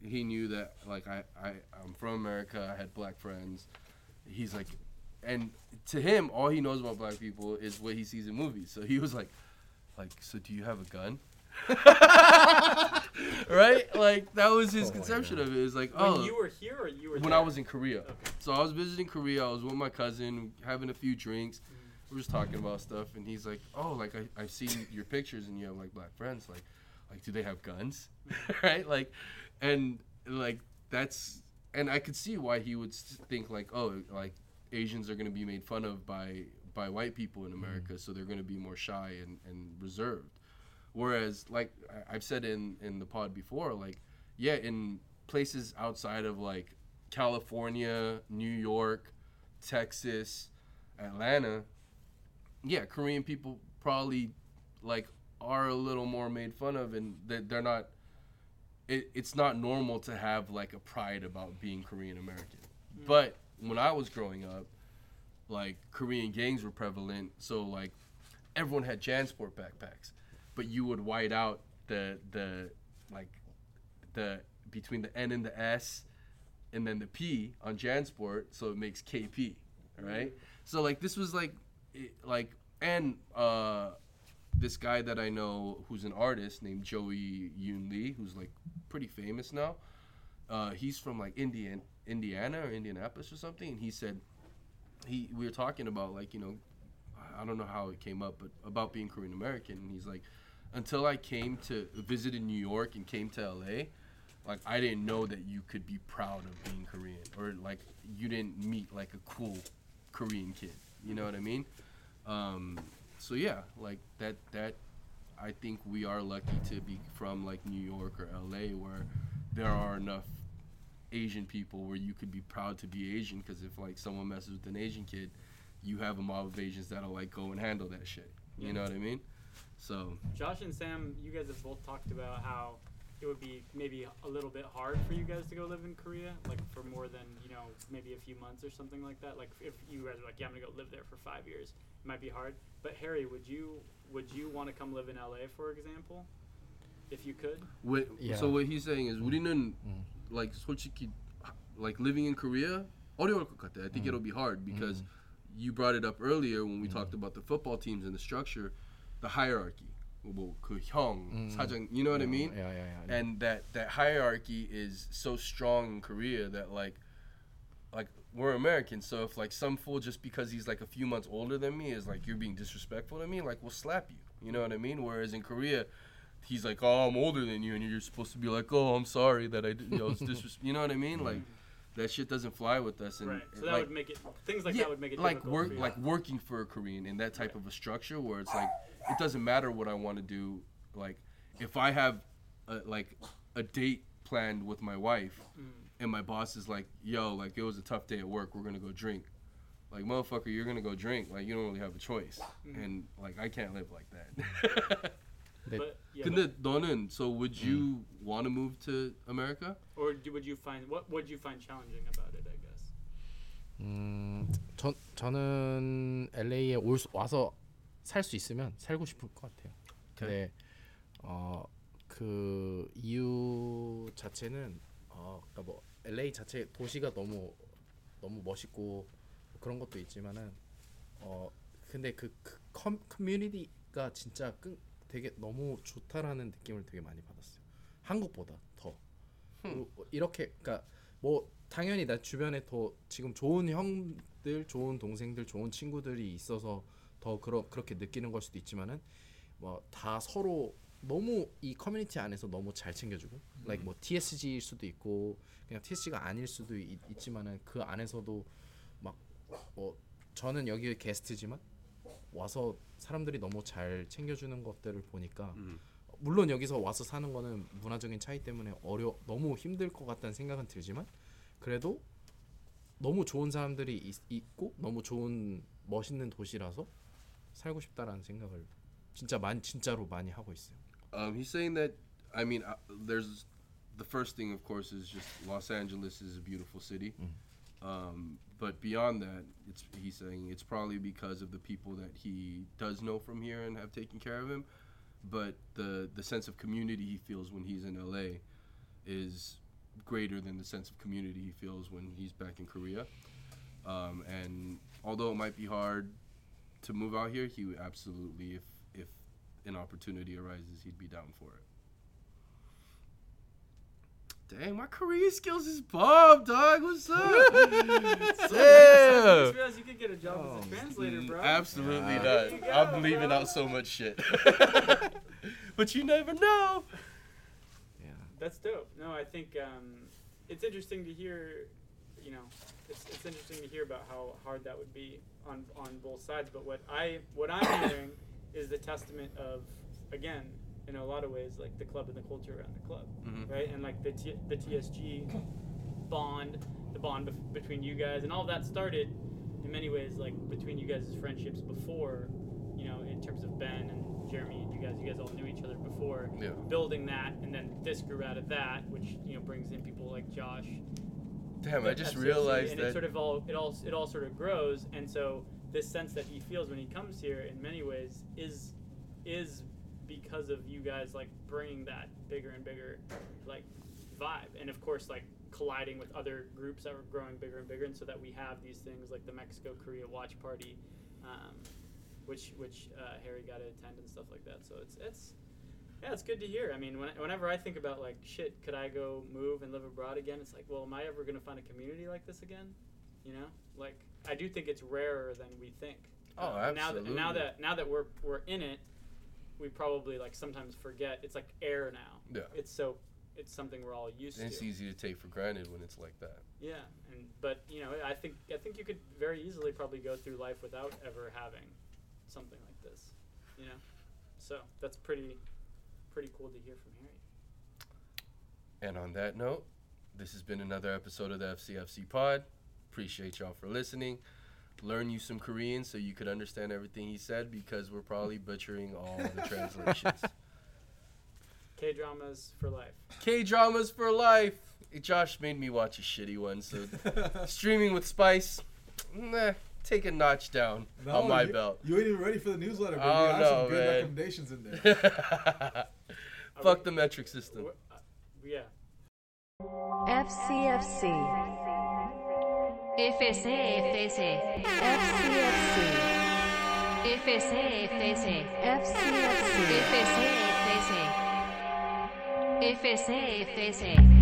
he knew that like I, I I'm from America. I had black friends. He's like, and to him, all he knows about black people is what he sees in movies. So he was like, like, so do you have a gun? right? Like that was his Oh conception of it. It's like, When oh, you were here or you were when there? I was in Korea. Okay. So I was visiting Korea. I was with my cousin, having a few drinks. We were just talking about stuff, and he's like, "Oh, like I, I've seen your pictures, and you have like black friends. Like, like do they have guns? right? Like, and like that's, and I could see why he would think like, oh, like Asians are gonna be made fun of by by white people in America, mm-hmm. so they're gonna be more shy and, and reserved. Whereas, like I've said in in the pod before, like yeah, in places outside of like California, New York, Texas, Atlanta, yeah, Korean people probably like are a little more made fun of, and that they're not. It, it's not normal to have like a pride about being Korean American. Mm. But when I was growing up, like Korean gangs were prevalent, so like everyone had JanSport backpacks, but you would white out the the like the between the N and the S, and then the P on JanSport, so it makes KP, right? Mm-hmm. So like this was like like and uh this guy that I know who's an artist named Joey Yoon Lee, who's like pretty famous now. Uh, he's from like Indian Indiana or Indianapolis or something, and he said he we were talking about like you know I don't know how it came up, but about being Korean American, and he's like, until I came to visited New York and came to LA, like I didn't know that you could be proud of being Korean, or like you didn't meet like a cool Korean kid. You know what I mean? Um, so yeah, like that that I think we are lucky to be from like New York or LA where there are enough Asian people where you could be proud to be Asian because if like someone messes with an Asian kid, you have a mob of Asians that'll like go and handle that shit. You know what I mean? So Josh and Sam, you guys have both talked about how it would be maybe a little bit hard for you guys to go live in Korea, like for more than you know, maybe a few months or something like that. Like if you guys are like, yeah, I'm gonna go live there for five years, it might be hard. But Harry, would you would you want to come live in LA, for example, if you could? what? Yeah. So what he's saying is 우리는 like 솔직히 like living in Korea 어려울 것 같아. I think it'll be hard because you brought it up earlier when we talked about the football teams and the structure, the hierarchy. 뭐그 형, 사장, you know what I mean? Yeah, yeah, yeah. and that that hierarchy is so strong in Korea that like like we're Americans so if like some fool just because he's like a few months older than me is like you're being disrespectful to me like we'll slap you you know what I mean whereas in Korea he's like, "Oh, I'm older than you," and you're supposed to be like, "Oh, I'm sorry that I did." You know, it's disres- You know what I mean? Like that shit doesn't fly with us. And right. So that like, would make it things like yeah, that would make it like work for like working for a Korean in that type of a structure where it's like it doesn't matter what I want to do. Like if I have a, like a date planned with my wife Mm. and my boss is like, "Yo, like it was a tough day at work. We're gonna go drink." Like motherfucker, you're gonna go drink. Like you don't really have a choice, Mm-hmm. and like I can't live like that. But, yeah, 근데 너는 so would you want to move to America? or do, would you find what would you find challenging about it? I guess. 음, 전 저는 LA에 올 수, 와서 살 수 있으면 살고 싶을 것 같아요. 근데 어그 이유 자체는 어 그러니까 뭐 LA 자체 도시가 너무 너무 멋있고 그런 것도 있지만은 어 근데 그, 그 커, 커뮤니티가 진짜 끈, 되게 너무 좋다라는 느낌을 되게 많이 받았어요. 한국보다 더. 그리고 이렇게 그러니까 뭐 당연히 나 주변에 더 지금 좋은 형들, 좋은 동생들, 좋은 친구들이 있어서 더 그러, 그렇게 느끼는 걸 수도 있지만은 뭐 다 서로 너무 이 커뮤니티 안에서 너무 잘 챙겨주고, like 뭐 TSG일 수도 있고 그냥 TSG가 아닐 수도 있, 있지만은 그 안에서도 막뭐 저는 여기 게스트지만 와서 사람들이 너무 잘 챙겨주는 것들을 보니까 물론 여기서 와서 사는 거는 문화적인 차이 때문에 어려 너무 힘들 것 같다는 생각은 들지만 그래도 너무 좋은 사람들이 있, 있고 너무 좋은 멋있는 도시라서 살고 싶다라는 생각을 진짜 많이 진짜로 많이 하고 있어요. Um, he's saying that. I mean, uh, there's the first thing, of course, is just Los Angeles is a beautiful city. Um, but beyond that, it's he's saying it's probably because of the people that he does know from here and have taken care of him. But the the sense of community he feels when he's in LA is greater than the sense of community he feels when he's back in Korea. Um, and although it might be hard to move out here, he would absolutely, if if an opportunity arises, he'd be down for it. Dang, my Korean skills is bomb, dog. What's up? I just realized you could get a job as a translator, bro. Absolutely Yeah. There you not. I'm leaving bro. out so much shit. but you never know. Yeah. That's dope. No, I think um, it's interesting to hear. You know, it's, it's interesting to hear about how hard that would be on on both sides. But what I what I'm hearing is the testament of again, in a lot of ways, like the club and the culture around the club, Mhm. right? And like the T- the TSG bond, the bond bef- between you guys, and all that started in many ways like between you guys' friendships before. You know, in terms of Ben and Jeremy and you guys, you guys all knew each other before Yeah. building that, and then this grew out of that, which you know brings in people like Josh. Damn, I just FCFC, realized and that. it sort of all it all it all sort of grows, and so this sense that he feels when he comes here, in many ways, is is because of you guys like bringing that bigger and bigger like vibe, and of course like colliding with other groups that were growing bigger and bigger, and so that we have these things like the Mexico Korea watch party. Um, which which uh, Harry got to attend and stuff like that. So it's it's yeah, it's good to hear. I mean, when, whenever I think about like shit, could I go move and live abroad again? It's like, well, am I ever gonna find a community like this again? You know, like I do think it's rarer than we think. Oh, Uh, Now that now that now that we're we're in it, we probably like sometimes forget. It's like air now. Yeah. It's so it's something we're all used to. And it's easy to take for granted when it's like that. Yeah, and but you know, I think I think you could very easily probably go through life without ever having something like this. You know, so that's pretty pretty cool to hear from Harry. And on that note, this has been another episode of the FCFC Pod. Appreciate y'all for listening. Learn you some Korean so you could understand everything he said because we're probably butchering all the translations. K dramas for life. K dramas for life. Josh made me watch a shitty one, so streaming with Spice, nah, take a notch down No, on my you, belt. You ain't even ready for the newsletter, but Oh, you have no, some good man. recommendations in there. Fuck we- the metric system. uh, yeah. FCFC. FSFS FCFC. FSFS FCFC. FSFS FSFS